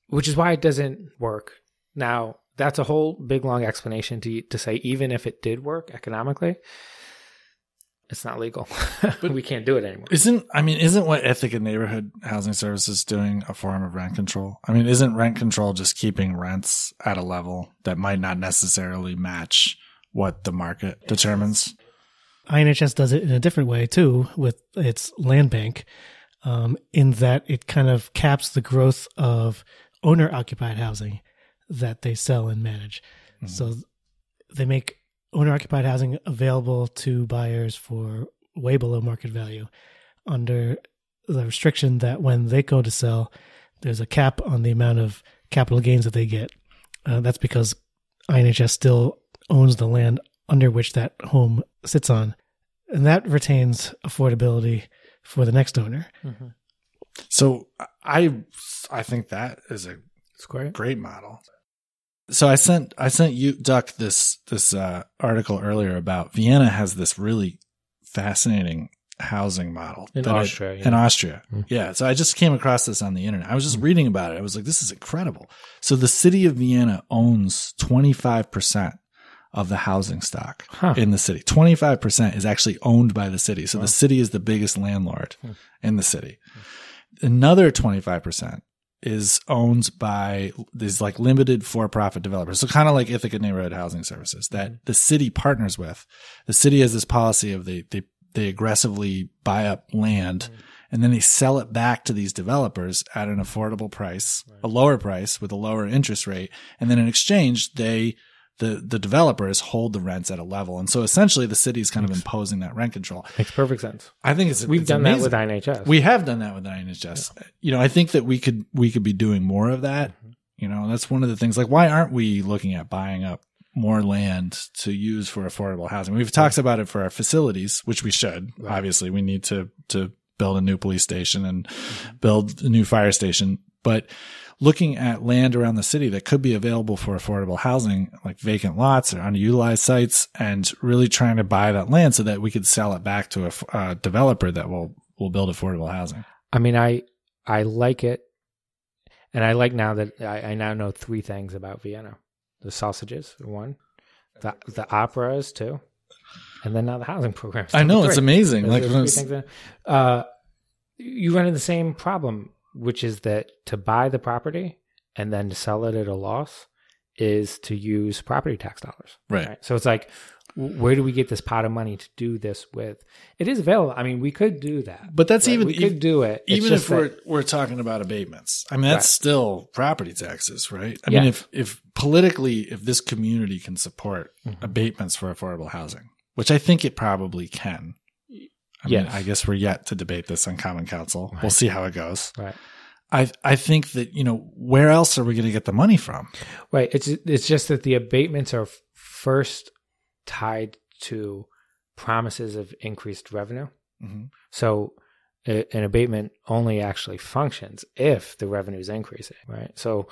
[SPEAKER 3] which is why it doesn't work. Now that's a whole big long explanation to to say even if it did work economically, it's not legal. *laughs* but we can't do it anymore.
[SPEAKER 2] Isn't I mean, isn't what Ithaca Neighborhood Housing Services doing a form of rent control? I mean, isn't rent control just keeping rents at a level that might not necessarily match what the market determines?
[SPEAKER 1] INHS does it in a different way too with its land bank, um, in that it kind of caps the growth of owner occupied housing that they sell and manage. Mm-hmm. So they make owner occupied housing available to buyers for way below market value under the restriction that when they go to sell, there's a cap on the amount of capital gains that they get. Uh, that's because INHS still owns the land under which that home sits on. And that retains affordability for the next owner.
[SPEAKER 2] Mm-hmm. So I I think that is a great. great model. So I sent I sent you Duck this this uh, article earlier about Vienna has this really fascinating housing model
[SPEAKER 3] in Austria.
[SPEAKER 2] I, yeah. In Austria, mm-hmm. yeah. So I just came across this on the internet. I was just mm-hmm. reading about it. I was like, this is incredible. So the city of Vienna owns twenty five percent of the housing stock huh. in the city. Twenty five percent is actually owned by the city. So wow. the city is the biggest landlord hmm. in the city. Another twenty five percent is owned by these like limited for-profit developers. So kind of like Ithaca Neighborhood Housing Services that mm-hmm. the city partners with. The city has this policy of they they they aggressively buy up land mm-hmm. and then they sell it back to these developers at an affordable price, right. a lower price with a lower interest rate, and then in exchange they the the developers hold the rents at a level, and so essentially the city is kind of imposing that rent control.
[SPEAKER 3] Makes perfect sense.
[SPEAKER 2] I think it's
[SPEAKER 3] we've
[SPEAKER 2] it's
[SPEAKER 3] done
[SPEAKER 2] amazing.
[SPEAKER 3] that with INHS.
[SPEAKER 2] We have done that with INHS. Yeah. You know, I think that we could we could be doing more of that. Mm-hmm. You know, that's one of the things. Like, why aren't we looking at buying up more land to use for affordable housing? We've talked about it for our facilities, which we should. Right. Obviously, we need to to build a new police station and mm-hmm. build a new fire station, but looking at land around the city that could be available for affordable housing, like vacant lots or underutilized sites, and really trying to buy that land so that we could sell it back to a uh, developer that will will build affordable housing.
[SPEAKER 3] I mean, I I like it, and I like now that I, I now know three things about Vienna: the sausages, one, the the operas, two, and then now the housing *laughs* program.
[SPEAKER 2] I know it's amazing.
[SPEAKER 3] Like, that, uh, you run into the same problem which is that to buy the property and then to sell it at a loss is to use property tax dollars.
[SPEAKER 2] Right. right?
[SPEAKER 3] So it's like, where do we get this pot of money to do this with? It is available. I mean, we could do that,
[SPEAKER 2] but that's right? even
[SPEAKER 3] we could do it.
[SPEAKER 2] It's even if we're that, we're talking about abatements. I mean, that's right. still property taxes, right? I yeah. mean, if if politically, if this community can support mm-hmm. abatements for affordable housing, which I think it probably can, I yes. mean, I guess we're yet to debate this on Common Council. Right. We'll see how it goes.
[SPEAKER 3] Right.
[SPEAKER 2] I I think that you know where else are we going to get the money from?
[SPEAKER 3] Right. It's it's just that the abatements are first tied to promises of increased revenue.
[SPEAKER 2] hmm
[SPEAKER 3] So a- an abatement only actually functions if the revenue is increasing, right? So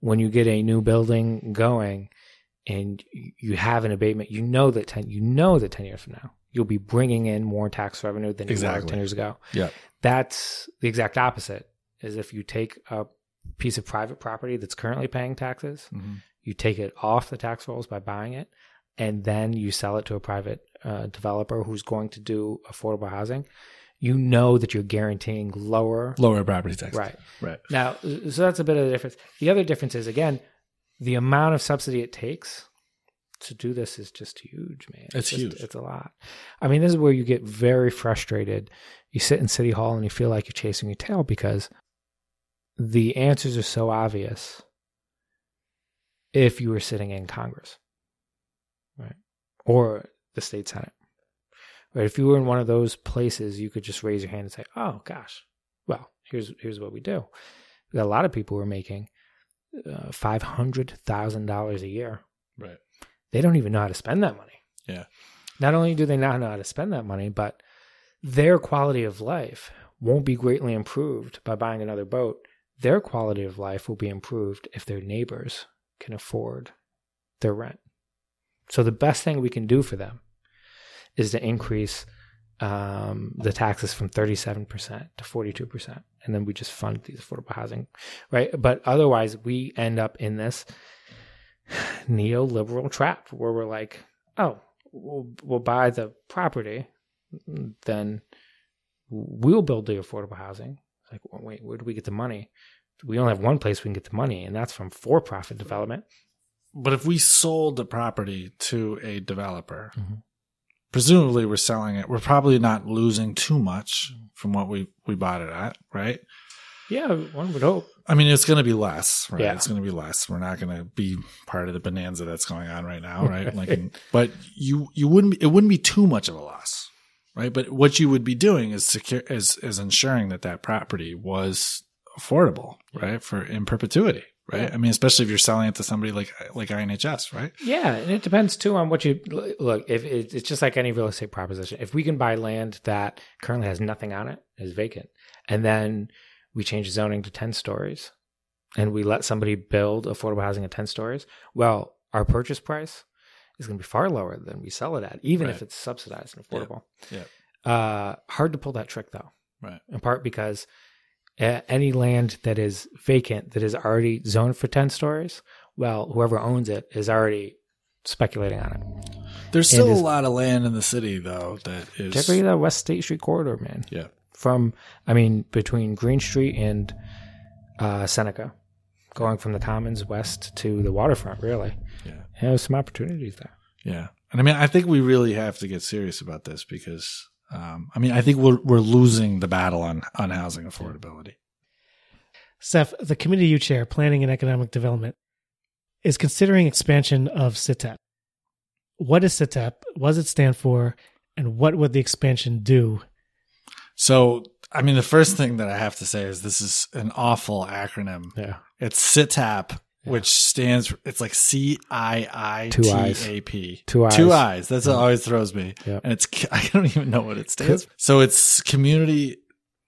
[SPEAKER 3] when you get a new building going and you have an abatement, you know that 10, you know that 10 years from now, you'll be bringing in more tax revenue than you were
[SPEAKER 2] Exactly.
[SPEAKER 3] 10 years ago.
[SPEAKER 2] Yeah.
[SPEAKER 3] That's the exact opposite is if you take a piece of private property that's currently paying taxes,
[SPEAKER 2] hmm
[SPEAKER 3] you take it off the tax rolls by buying it, and then you sell it to a private uh, developer who's going to do affordable housing, you know that you're guaranteeing lower.
[SPEAKER 2] Lower property tax.
[SPEAKER 3] Right.
[SPEAKER 2] Right.
[SPEAKER 3] Now, so that's a bit of the difference. The other difference is, again, the amount of subsidy it takes to do this is just huge, man.
[SPEAKER 2] It's
[SPEAKER 3] just-
[SPEAKER 2] huge.
[SPEAKER 3] It's a lot. I mean, this is where you get very frustrated. You sit in City Hall and you feel like you're chasing your tail because the answers are so obvious if you were sitting in Congress, right? Or the state Senate. Right? If you were in one of those places, you could just raise your hand and say, "Oh gosh, well, here's here's what we do." A lot of people who are making uh, five hundred thousand dollars a year.
[SPEAKER 2] Right.
[SPEAKER 3] They don't even know how to spend that money.
[SPEAKER 2] Yeah.
[SPEAKER 3] Not only do they not know how to spend that money, but their quality of life won't be greatly improved by buying another boat. Their quality of life will be improved if their neighbors can afford their rent. So the best thing we can do for them is to increase um, the taxes from 37% to 42%. And then we just fund these affordable housing, right? But otherwise, we end up in this neoliberal trap where we're like, oh, we'll, we'll buy the property, then we'll build the affordable housing. It's like, well, wait, where do we get the money? We only have one place we can get the money, and that's from for profit development.
[SPEAKER 2] But if we sold the property to a developer,
[SPEAKER 3] Mhm.
[SPEAKER 2] presumably we're selling it. We're probably not losing too much from what we, we bought it at, right?
[SPEAKER 3] Yeah, one would hope.
[SPEAKER 2] I mean, it's going to be less, right?
[SPEAKER 3] Yeah.
[SPEAKER 2] It's going to be less. We're not going to be part of the bonanza that's going on right now, *laughs* right? Like, but you you wouldn't it wouldn't be too much of a loss, right? But what you would be doing is secure is is ensuring that that property was affordable, right, for in perpetuity, right? I mean, especially if you're selling it to somebody like like INHS, right?
[SPEAKER 3] Yeah, and it depends too on what you look. If it's just like any real estate proposition, if we can buy land that currently has nothing on it, is vacant, and then we change zoning to ten stories, and we let somebody build affordable housing at ten stories, well, our purchase price is going to be far lower than we sell it at, even if it's subsidized and affordable.
[SPEAKER 2] Yeah.
[SPEAKER 3] Uh, hard to pull that trick though,
[SPEAKER 2] Right.
[SPEAKER 3] in part because uh, any land that is vacant that is already zoned for 10 stories, well, whoever owns it is already speculating on it.
[SPEAKER 2] There's still
[SPEAKER 3] is-
[SPEAKER 2] a lot of land in the city though that is
[SPEAKER 3] Particularly the West State Street corridor, man.
[SPEAKER 2] yeah.
[SPEAKER 3] From, I mean, between Green Street and uh, Seneca, going from the Commons west to the waterfront, really.
[SPEAKER 2] Yeah.
[SPEAKER 3] Yeah, there's some opportunities there.
[SPEAKER 2] Yeah. And I mean, I think we really have to get serious about this because, um, I mean, I think we're, we're losing the battle on, on housing affordability.
[SPEAKER 1] Seph, the committee you chair, Planning and Economic Development, is considering expansion of CIITAP. What is CIITAP? What does it stand for? And what would the expansion do?
[SPEAKER 2] So, I mean, the first thing that I have to say is this is an awful acronym.
[SPEAKER 3] Yeah.
[SPEAKER 2] It's CIITAP, which stands, for, it's like C I I
[SPEAKER 3] Two
[SPEAKER 2] T
[SPEAKER 3] eyes. Two eyes.
[SPEAKER 2] Two eyes. That's what always throws me.
[SPEAKER 3] Yep.
[SPEAKER 2] And it's, *laughs* I don't even know what it stands for. So it's Community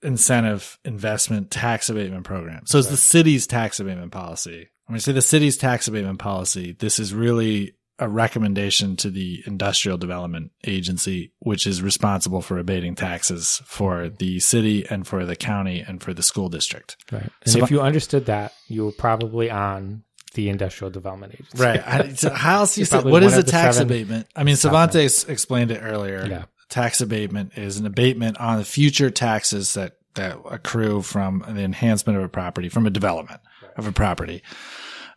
[SPEAKER 2] Incentive Investment Tax Abatement Program. So it's the city's tax abatement policy. When I say the city's tax abatement policy, this is really a recommendation to the Industrial Development Agency, which is responsible for abating taxes for the city and for the county and for the school district.
[SPEAKER 3] Right. And
[SPEAKER 2] So
[SPEAKER 3] if you understood that, you were probably on the Industrial Development Agency.
[SPEAKER 2] Right. I, *laughs* so how else you say, what is a tax abatement? I mean, Svante explained it earlier.
[SPEAKER 3] Yeah.
[SPEAKER 2] Tax abatement is an abatement on the future taxes that, that accrue from the enhancement of a property, from a development of a property.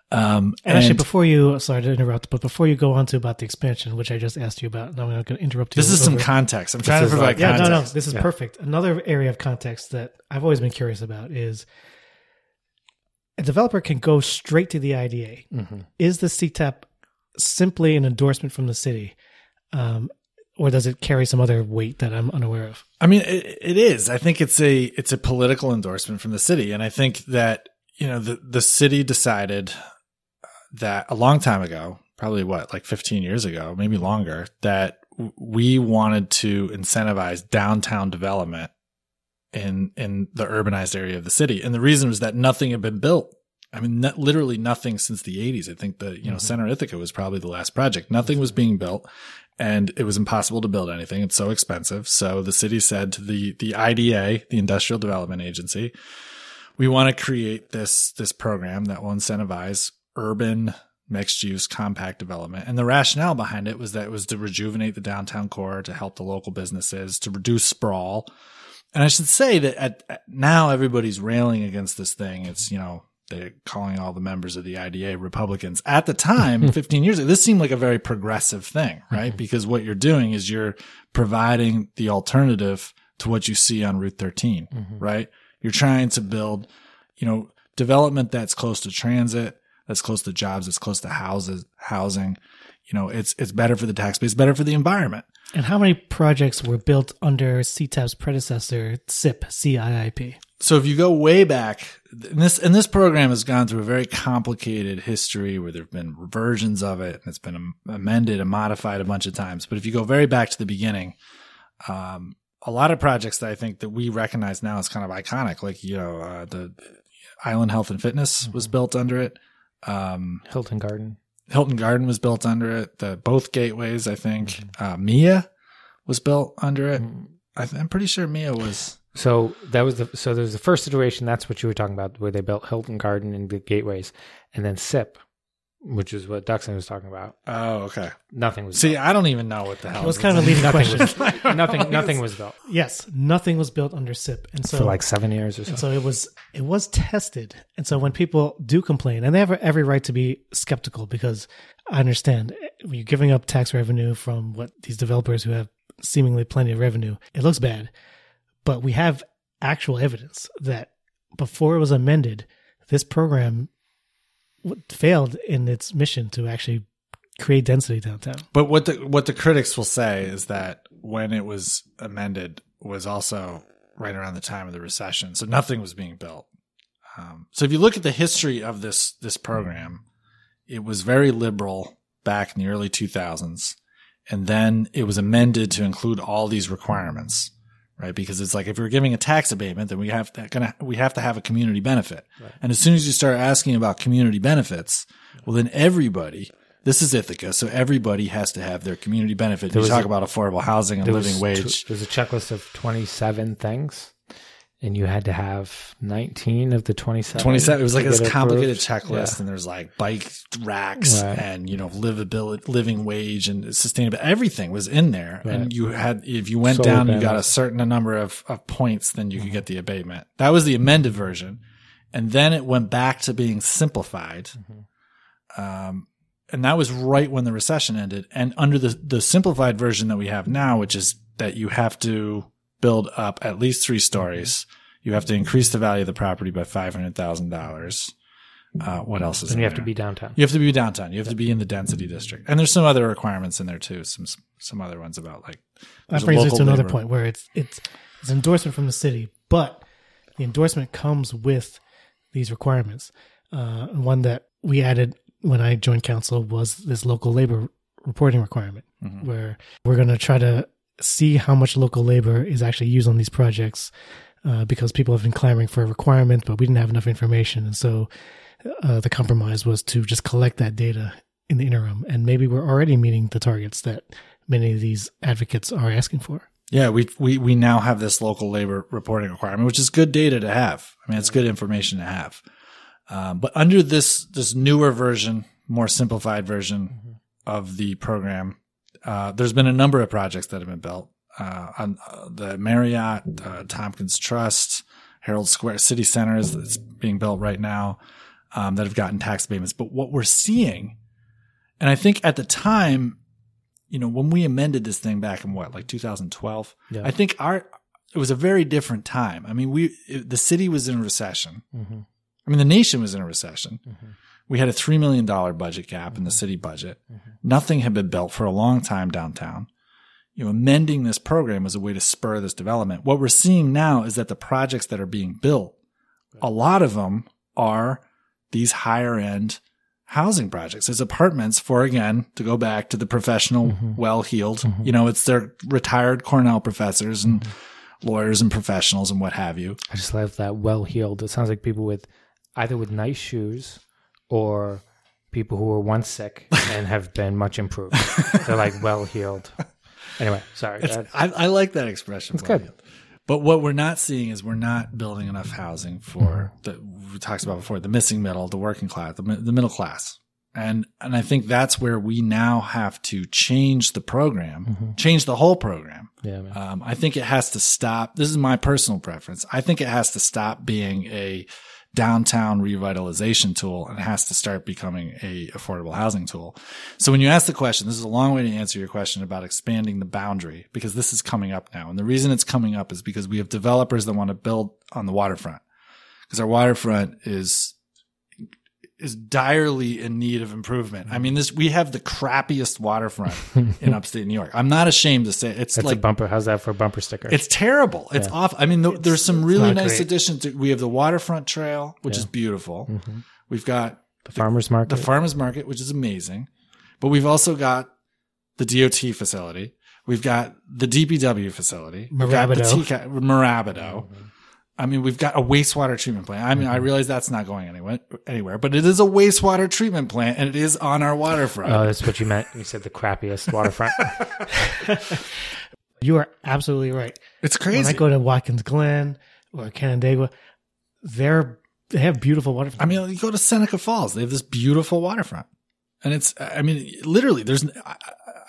[SPEAKER 2] Um,
[SPEAKER 1] And, actually, before you, sorry to interrupt, but before you go on to about the expansion, which I just asked you about, and I'm going to interrupt you.
[SPEAKER 2] this is some context. I'm trying to provide
[SPEAKER 3] like-
[SPEAKER 1] Yeah,
[SPEAKER 2] context.
[SPEAKER 1] no, no, this is
[SPEAKER 3] Yeah.
[SPEAKER 1] perfect. Another area of context that I've always been curious about is a developer can go straight to the IDA.
[SPEAKER 3] Mhm.
[SPEAKER 1] Is the CIITAP simply an endorsement from the city, um, or does it carry some other weight that I'm unaware of?
[SPEAKER 2] I mean, it, it is. I think it's a it's a political endorsement from the city, and I think that you know the the city decided that a long time ago, probably what like 15 years ago, maybe longer, that we wanted to incentivize downtown development in in the urbanized area of the city, and the reason was that nothing had been built. I mean, not, literally nothing since the '80s. I think the you know mm-hmm. Center Ithaca was probably the last project. Nothing was being built, and it was impossible to build anything. It's so expensive. So the city said to the the IDA, the Industrial Development Agency, we want to create this this program that will incentivize urban mixed use compact development. And the rationale behind it was that it was to rejuvenate the downtown core, to help the local businesses, to reduce sprawl. And I should say that at, at now everybody's railing against this thing. It's, you know, they're calling all the members of the IDA Republicans. At the time, *laughs* 15 years ago, this seemed like a very progressive thing, right? Mm-hmm. Because what you're doing is you're providing the alternative to what you see on Route 13, mm-hmm. right? You're trying to build, you know, development that's close to transit, that's close to jobs, that's close to houses, housing. You know, it's it's better for the tax base, better for the environment.
[SPEAKER 1] And how many projects were built under CIITAP's predecessor, CIP, CIIP?
[SPEAKER 2] So if you go way back, and this and this program has gone through a very complicated history where there've been versions of it, and it's been amended and modified a bunch of times. But if you go very back to the beginning, um, a lot of projects that I think that we recognize now as kind of iconic, like you know, uh, the Island Health and Fitness was built under it. Um,
[SPEAKER 3] Hilton Garden.
[SPEAKER 2] Hilton Garden was built under it. The both gateways, I think. Uh, Mia was built under it. I th- I'm pretty sure Mia was.
[SPEAKER 3] So that was the so there was the first situation. That's what you were talking about, where they built Hilton Garden and the gateways, and then SIP, which is what Ducson was talking about.
[SPEAKER 2] Oh, okay.
[SPEAKER 3] Nothing was
[SPEAKER 2] See, I don't even know what the hell.
[SPEAKER 1] It was kind of a leading
[SPEAKER 3] nothing
[SPEAKER 1] question.
[SPEAKER 3] was *laughs* nothing. Nothing was built
[SPEAKER 1] yes, nothing was built under SIP. And so
[SPEAKER 3] for like seven years or so.
[SPEAKER 1] And so it was it was tested. And so when people do complain, and they have every right to be skeptical because I understand when you're giving up tax revenue from what these developers who have seemingly plenty of revenue, it looks bad. But we have actual evidence that before it was amended, this program w- failed in its mission to actually create density downtown.
[SPEAKER 2] But what the what the critics will say is that when it was amended was also right around the time of the recession, so nothing was being built. Um, so if you look at the history of this this program, it was very liberal back in the early 2000s, and then it was amended to include all these requirements, right? Because it's like if we're giving a tax abatement, then we have to gonna we have to have a community benefit, and as soon as you start asking about community benefits, well then everybody. This is Ithaca, so everybody has to have their community benefit.
[SPEAKER 3] There
[SPEAKER 2] You talk
[SPEAKER 3] a-
[SPEAKER 2] about affordable housing and living wage.
[SPEAKER 3] tw- There's a checklist of 27 things, and you had to have 19 of the 27.
[SPEAKER 2] 27 it was like this complicated
[SPEAKER 3] approved.
[SPEAKER 2] checklist
[SPEAKER 3] Yeah.
[SPEAKER 2] and there's like bike racks
[SPEAKER 3] Right.
[SPEAKER 2] and you know livability living wage and sustainable everything was in there and you had if you went
[SPEAKER 3] Solar
[SPEAKER 2] down you got a certain number of, of points then
[SPEAKER 3] Mm-hmm.
[SPEAKER 2] you could get the abatement that was the amended version and then it went back to being simplified
[SPEAKER 3] Mm-hmm.
[SPEAKER 2] um, and that was right when the recession ended and under the the simplified version that we have now which is that you have to build up at least three stories you have to increase the value of the property by five hundred thousand dollars. Uh, what else is?
[SPEAKER 3] And
[SPEAKER 2] in
[SPEAKER 3] you have to be downtown.
[SPEAKER 2] You have to be downtown. You have to be in the density district, and there's some other requirements in there too. Some some other ones about like
[SPEAKER 1] That brings us to another
[SPEAKER 2] labor-
[SPEAKER 1] point where it's it's it's endorsement from the city, but the endorsement comes with these requirements. Uh, one that we added when I joined council was this local labor reporting requirement,
[SPEAKER 2] Mhm.
[SPEAKER 1] where we're going to try to see how much local labor is actually used on these projects, uh, because people have been clamoring for a requirement, but we didn't have enough information, and so uh, the compromise was to just collect that data in the interim, and maybe we're already meeting the targets that many of these advocates are asking for.
[SPEAKER 2] Yeah, we we we now have this local labor reporting requirement, which is good data to have. I mean, it's good information to have. Um, but under this this newer version, more simplified version of the program, uh, there's been a number of projects that have been built. Uh, on uh, the Marriott, uh, Tompkins Trust, Harold's Square City Center is it's being built right now um, that have gotten tax abatements. But what we're seeing, and I think at the time, you know, when we amended this thing back in what, like 2012,
[SPEAKER 3] Yeah.
[SPEAKER 2] I think our it was a very different time. I mean, we it, the city was in a recession.
[SPEAKER 3] Mhm.
[SPEAKER 2] I mean, the nation was in a recession.
[SPEAKER 3] Mhm.
[SPEAKER 2] We had a three million dollar budget gap in the city budget. Nothing had been built for a long time downtown. You know, amending this program was a way to spur this development. What we're seeing now is that the projects that are being built, a lot of them are these higher end housing projects. It's apartments for, again, to go back to the professional,
[SPEAKER 3] Mm-hmm.
[SPEAKER 2] well heeled, you know, it's their retired Cornell professors and
[SPEAKER 3] Mm-hmm.
[SPEAKER 2] lawyers and professionals and what have you.
[SPEAKER 3] I just love that well heeled. It sounds like people with either with nice shoes or people who were once sick and have been much improved. They're like well healed. Anyway, sorry.
[SPEAKER 2] I, I like that expression.
[SPEAKER 3] It's good.
[SPEAKER 2] But what we're not seeing is we're not building enough housing for
[SPEAKER 3] Mm-hmm.
[SPEAKER 2] the we talked about before the missing middle, the working class, the, the middle class, and and I think that's where we now have to change the program,
[SPEAKER 3] Mm-hmm.
[SPEAKER 2] change the whole program.
[SPEAKER 3] yeah.
[SPEAKER 2] Um, I think it has to stop. This is my personal preference. I think it has to stop being a downtown revitalization tool and has to start becoming a affordable housing tool. So when you ask the question, this is a long way to answer your question about expanding the boundary because this is coming up now. And the reason it's coming up is because we have developers that want to build on the waterfront because our waterfront is is direly in need of improvement. I mean, this we have the crappiest waterfront *laughs* in upstate New York. I'm not ashamed to say it. it's
[SPEAKER 3] That's
[SPEAKER 2] like
[SPEAKER 3] a bumper. How's that for a bumper sticker?
[SPEAKER 2] it's terrible. It's off. I mean, th- there's some really nice
[SPEAKER 1] great.
[SPEAKER 2] additions. To, we have the waterfront trail, which is beautiful.
[SPEAKER 3] Mm-hmm.
[SPEAKER 2] We've got
[SPEAKER 3] the farmer's market.
[SPEAKER 2] the farmers market, which is amazing, but we've also got the DOT facility. We've got the DPW facility. We've got the. TCA Marabido. I mean, we've got a wastewater treatment plant. I mean,
[SPEAKER 3] Mm-hmm.
[SPEAKER 2] I realize that's not going anywhere, anywhere, but it is a wastewater treatment plant and it is on our waterfront.
[SPEAKER 3] oh, that's what you meant. You said the crappiest waterfront. *laughs* *laughs*
[SPEAKER 1] You are absolutely right.
[SPEAKER 2] it's
[SPEAKER 1] When I
[SPEAKER 2] crazy.
[SPEAKER 1] go to Watkins Glen or Canandaigua, they're they have beautiful waterfront.
[SPEAKER 2] I mean, you go to Seneca Falls, they have this beautiful waterfront. And it's, I mean, literally, there's,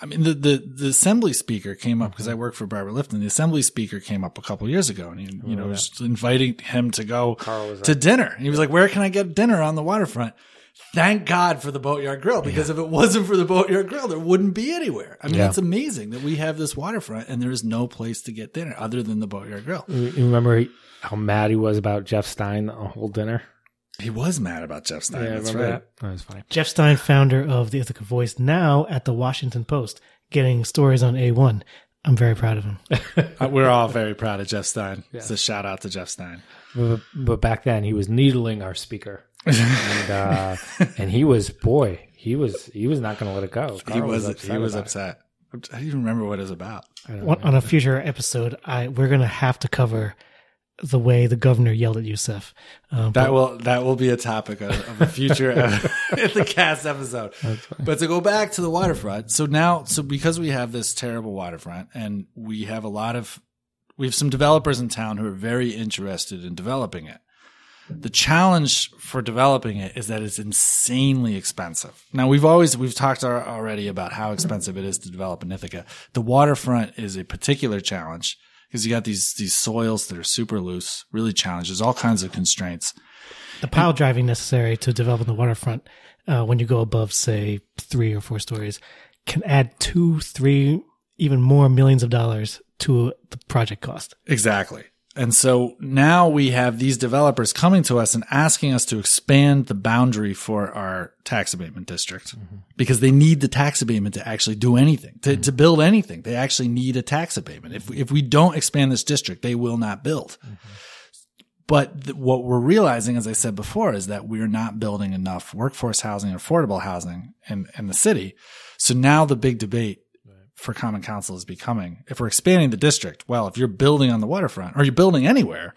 [SPEAKER 2] I, mean, the, the, the assembly speaker came up because I work for Barbara Lifton. The assembly speaker came up a couple years ago and, he, you know, oh, was inviting him to go to dinner. And he was like, where can I get dinner on the waterfront? Thank God for the Boatyard Grill because if it wasn't for the Boatyard Grill, there wouldn't be anywhere. I mean,
[SPEAKER 3] Yeah.
[SPEAKER 2] it's amazing that we have this waterfront and there is no place to get dinner other than the Boatyard Grill.
[SPEAKER 3] you you remember how mad he was about Jeff Stein the whole dinner?
[SPEAKER 2] He was mad about Jeff Stein. That's right.
[SPEAKER 3] that? That was funny.
[SPEAKER 1] Jeff Stein, founder of the Ithaca Voice, now at the Washington Post, getting stories on A1. I'm very proud of him. *laughs*
[SPEAKER 2] Uh, We're all very proud of Jeff Stein. It's a shout out to Jeff Stein.
[SPEAKER 3] But, but back then, he was needling our speaker, and uh, and he was boy, he was he was not going to let it go.
[SPEAKER 2] He
[SPEAKER 3] Carl
[SPEAKER 2] was
[SPEAKER 3] upset
[SPEAKER 2] he was
[SPEAKER 3] about it.
[SPEAKER 2] upset. I don't even remember what it was about.
[SPEAKER 3] I don't
[SPEAKER 1] One-
[SPEAKER 3] know.
[SPEAKER 1] on a future episode, I we're gonna have to cover the way the governor yelled at Youssef. Um,
[SPEAKER 2] That will that will be a topic of, of a future *laughs* Ithacast episode. But to go back to the waterfront, so now so because we have this terrible waterfront and we have a lot of we have some developers in town who are very interested in developing it. The challenge for developing it is that it's insanely expensive. Now we've always we've talked already about how expensive it is to develop in Ithaca. The waterfront is a particular challenge because you got these these soils that are super loose, really challenged. There's all kinds of constraints.
[SPEAKER 1] the pile driving necessary to develop the waterfront uh, when you go above, say, three or four stories, can add two, three, even more millions of dollars to the project cost.
[SPEAKER 2] Exactly. And so now we have these developers coming to us and asking us to expand the boundary for our tax abatement district mm-hmm. because they need the tax abatement to actually do anything, to, mm-hmm. to build anything. They actually need a tax abatement. If, if we don't expand this district, they will not build. Mm-hmm. But th- what we're realizing, as I said before, is that we're not building enough workforce housing, and affordable housing in, in the city. So now the big debate for common council is becoming if we're expanding the district well if you're building on the waterfront or you're building anywhere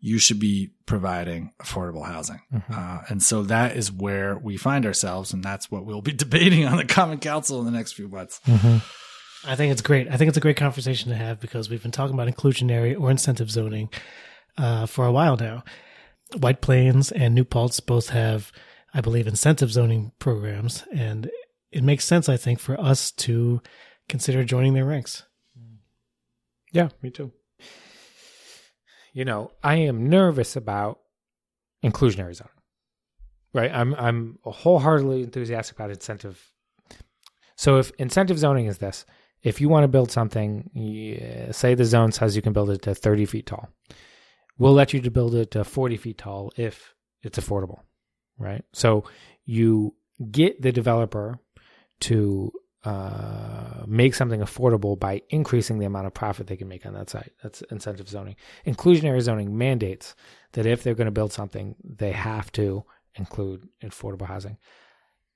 [SPEAKER 2] you should be providing affordable housing uh, and so that is where we find ourselves and that's what we'll be *laughs* debating on the common council in the next few months
[SPEAKER 1] I think it's great. I think it's a great conversation to have because we've been talking about inclusionary or incentive zoning uh, for a while now. White Plains and New Paltz both have, I believe, incentive zoning programs, and it makes sense, I think, for us to consider joining their ranks.
[SPEAKER 3] Yeah, me too. You know, I am nervous about inclusionary zoning. Right? I'm I'm wholeheartedly enthusiastic about incentive. So if incentive zoning is this, if you want to build something, yeah, say the zone says you can build it to 30 feet tall, we'll let you to build it to 40 feet tall if it's affordable, right? So you get the developer to uh, make something affordable by increasing the amount of profit they can make on that site. That's incentive zoning. Inclusionary zoning mandates that if they're going to build something, they have to include affordable housing.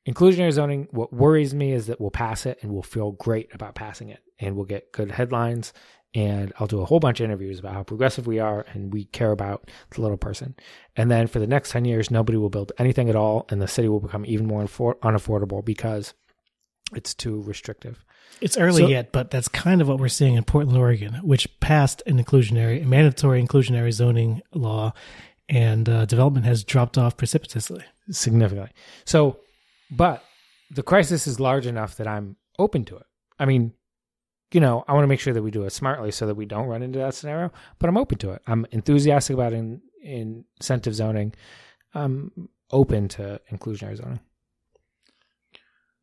[SPEAKER 3] inclusionary zoning, what worries me is that we'll pass it and we'll feel great about passing it and we'll get good headlines. And I'll do a whole bunch of interviews about how progressive we are and we care about the little person. And then for the next 10 years, nobody will build anything at all. And the city will become even more unaffordable because it's too restrictive.
[SPEAKER 1] It's early
[SPEAKER 3] So-
[SPEAKER 1] yet, but that's kind of what we're seeing in Portland, Oregon, which passed an inclusionary, a mandatory inclusionary zoning law, and uh, development has dropped off precipitously.
[SPEAKER 3] significantly. So, but the crisis is large enough that I'm open to it. I mean, you know, I want to make sure that we do it smartly so that we don't run into that scenario, but I'm open to it. I'm enthusiastic about in, incentive zoning. I'm open to inclusionary zoning.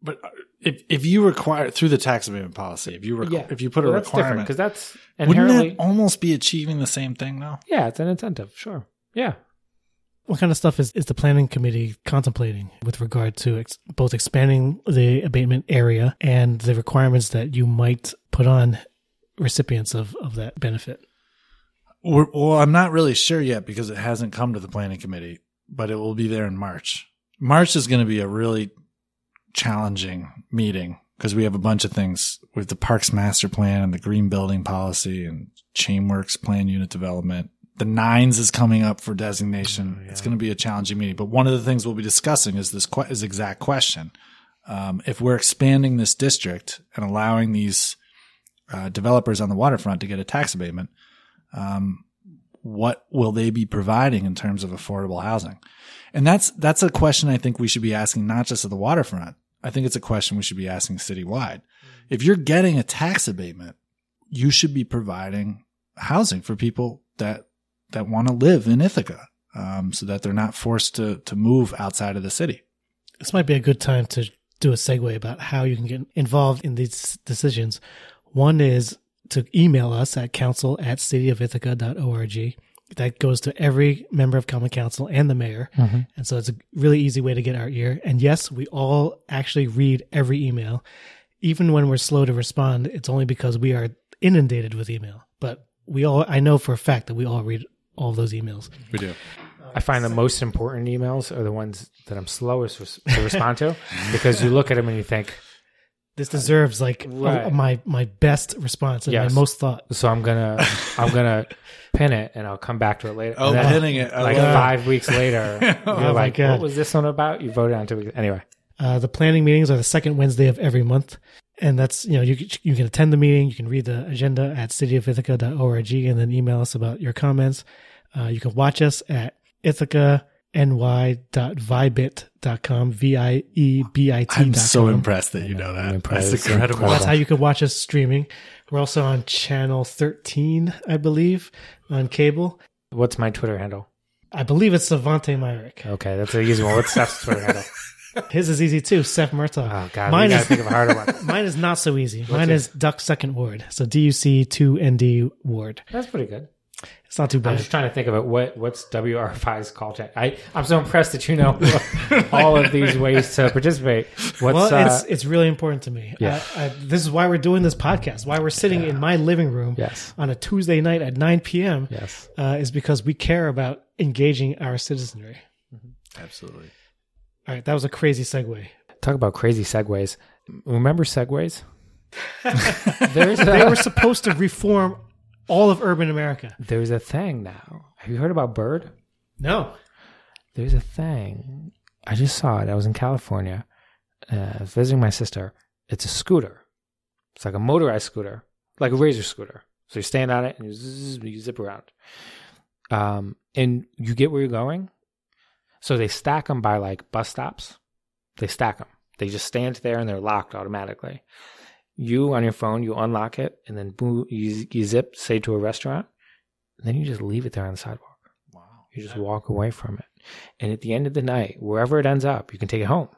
[SPEAKER 2] But uh, if if you require through the tax abatement policy, if you requ-
[SPEAKER 3] Yeah.
[SPEAKER 2] if you put
[SPEAKER 3] Well,
[SPEAKER 2] a
[SPEAKER 3] that's
[SPEAKER 2] requirement,
[SPEAKER 3] because that's
[SPEAKER 2] wouldn't that almost be achieving the same thing though?
[SPEAKER 3] yeah, it's an incentive. Sure. Yeah.
[SPEAKER 1] What kind of stuff is, is the planning committee contemplating with regard to ex- both expanding the abatement area and the requirements that you might put on recipients of, of that benefit?
[SPEAKER 2] We're, well, I'm not really sure yet because it hasn't come to the planning committee, but it will be there in March. March is going to be a really challenging meeting because we have a bunch of things with the parks master plan and the green building policy and chainworks plan unit development. The nines is coming up for designation.
[SPEAKER 3] Oh, yeah.
[SPEAKER 2] It's going to be a challenging meeting, but one of the things we'll be discussing is this que- is exact question. Um, if we're expanding this district and allowing these uh, developers on the waterfront to get a tax abatement, um, what will they be providing in terms of affordable housing? And that's that's a question I think we should be asking not just at the waterfront. I think it's a question we should be asking citywide. If you're getting a tax abatement, you should be providing housing for people that that want to live in Ithaca, um, so that they're not forced to to move outside of the city.
[SPEAKER 1] This might be a good time to do a segue about how you can get involved in these decisions. One is to email us at council at cityofithaca.org. That goes to every member of common council and the mayor. Mm-hmm. And so it's a really easy way to get our ear. And yes, we all actually read every email. Even when we're slow to respond, it's only because we are inundated with email. But we all, I know for a fact that we all read all those emails.
[SPEAKER 2] We do.
[SPEAKER 3] I find the most important emails are the ones that I'm slowest to respond to *laughs* because you look at them and you think,
[SPEAKER 1] This deserves like a-
[SPEAKER 3] Right.
[SPEAKER 1] my my best response and
[SPEAKER 3] Yes.
[SPEAKER 1] my most thought.
[SPEAKER 3] so I'm gonna I'm gonna pin it and I'll come back to it later.
[SPEAKER 2] Oh,
[SPEAKER 3] And then,
[SPEAKER 2] pinning it. I
[SPEAKER 3] like
[SPEAKER 2] love it.
[SPEAKER 3] five weeks later, *laughs* you're
[SPEAKER 1] Oh my
[SPEAKER 3] like,
[SPEAKER 1] God.
[SPEAKER 3] what was this one about? You voted on two weeks. Anyway,
[SPEAKER 1] Uh, the planning meetings are the second Wednesday of every month. And that's, you know, you, can- you can attend the meeting. You can read the agenda at cityofithaca.org and then email us about your comments. Uh, you can watch us at ithacany.viebit.com, V-I-E-B-I-T.
[SPEAKER 2] I'm so impressed that you know that.
[SPEAKER 3] I'm impressed.
[SPEAKER 2] That's incredible.
[SPEAKER 1] That's how you can watch us streaming. We're also on channel 13, I believe, on cable.
[SPEAKER 3] what's my Twitter handle?
[SPEAKER 1] I believe it's Svante Myrick.
[SPEAKER 3] Okay, that's an easy one. What's Seph's Twitter handle? *laughs*
[SPEAKER 1] His is easy too, Seph Murtagh.
[SPEAKER 3] Oh God,
[SPEAKER 1] Mine
[SPEAKER 3] we gotta
[SPEAKER 1] is-
[SPEAKER 3] think of a harder one. *laughs*
[SPEAKER 1] Mine is not so easy. Mine
[SPEAKER 3] yours?
[SPEAKER 1] is Duc Second Ward. So D U C two N D Ward.
[SPEAKER 3] That's pretty good.
[SPEAKER 1] It's not too bad.
[SPEAKER 3] I'm just trying to think of it. What what's WRFI's call check? I I'm so impressed that you know *laughs* all of these ways to participate. What's
[SPEAKER 1] well,
[SPEAKER 3] uh,
[SPEAKER 1] it's it's really important to me.
[SPEAKER 3] Yeah.
[SPEAKER 1] I, I, this is why we're doing this podcast. Why we're sitting in my living room
[SPEAKER 3] yes
[SPEAKER 1] on a Tuesday night at 9 p.m.
[SPEAKER 3] yes
[SPEAKER 1] Uh, is because we care about engaging our citizenry.
[SPEAKER 2] Absolutely.
[SPEAKER 1] All right, that was a crazy segue.
[SPEAKER 3] talk about crazy segues. Remember segues? *laughs* there's
[SPEAKER 1] They were supposed to reform all of urban America.
[SPEAKER 3] there's a thing now. Have you heard about Bird?
[SPEAKER 1] No,
[SPEAKER 3] There's a thing. I just saw it. I was in California. Uh, I was visiting my sister. It's a scooter. It's like a motorized scooter, like a razor scooter. So you stand on it and you, zzz, you zip around. Um, and you get where you're going. So they stack them by like bus stops. They stack them. They just stand there and they're locked automatically. You on your phone, you unlock it and then boom, you, you zip, say to a restaurant. And then you just leave it there on the sidewalk.
[SPEAKER 2] Wow.
[SPEAKER 3] You just walk away from it. And at the end of the night, wherever it ends up, you can take it home,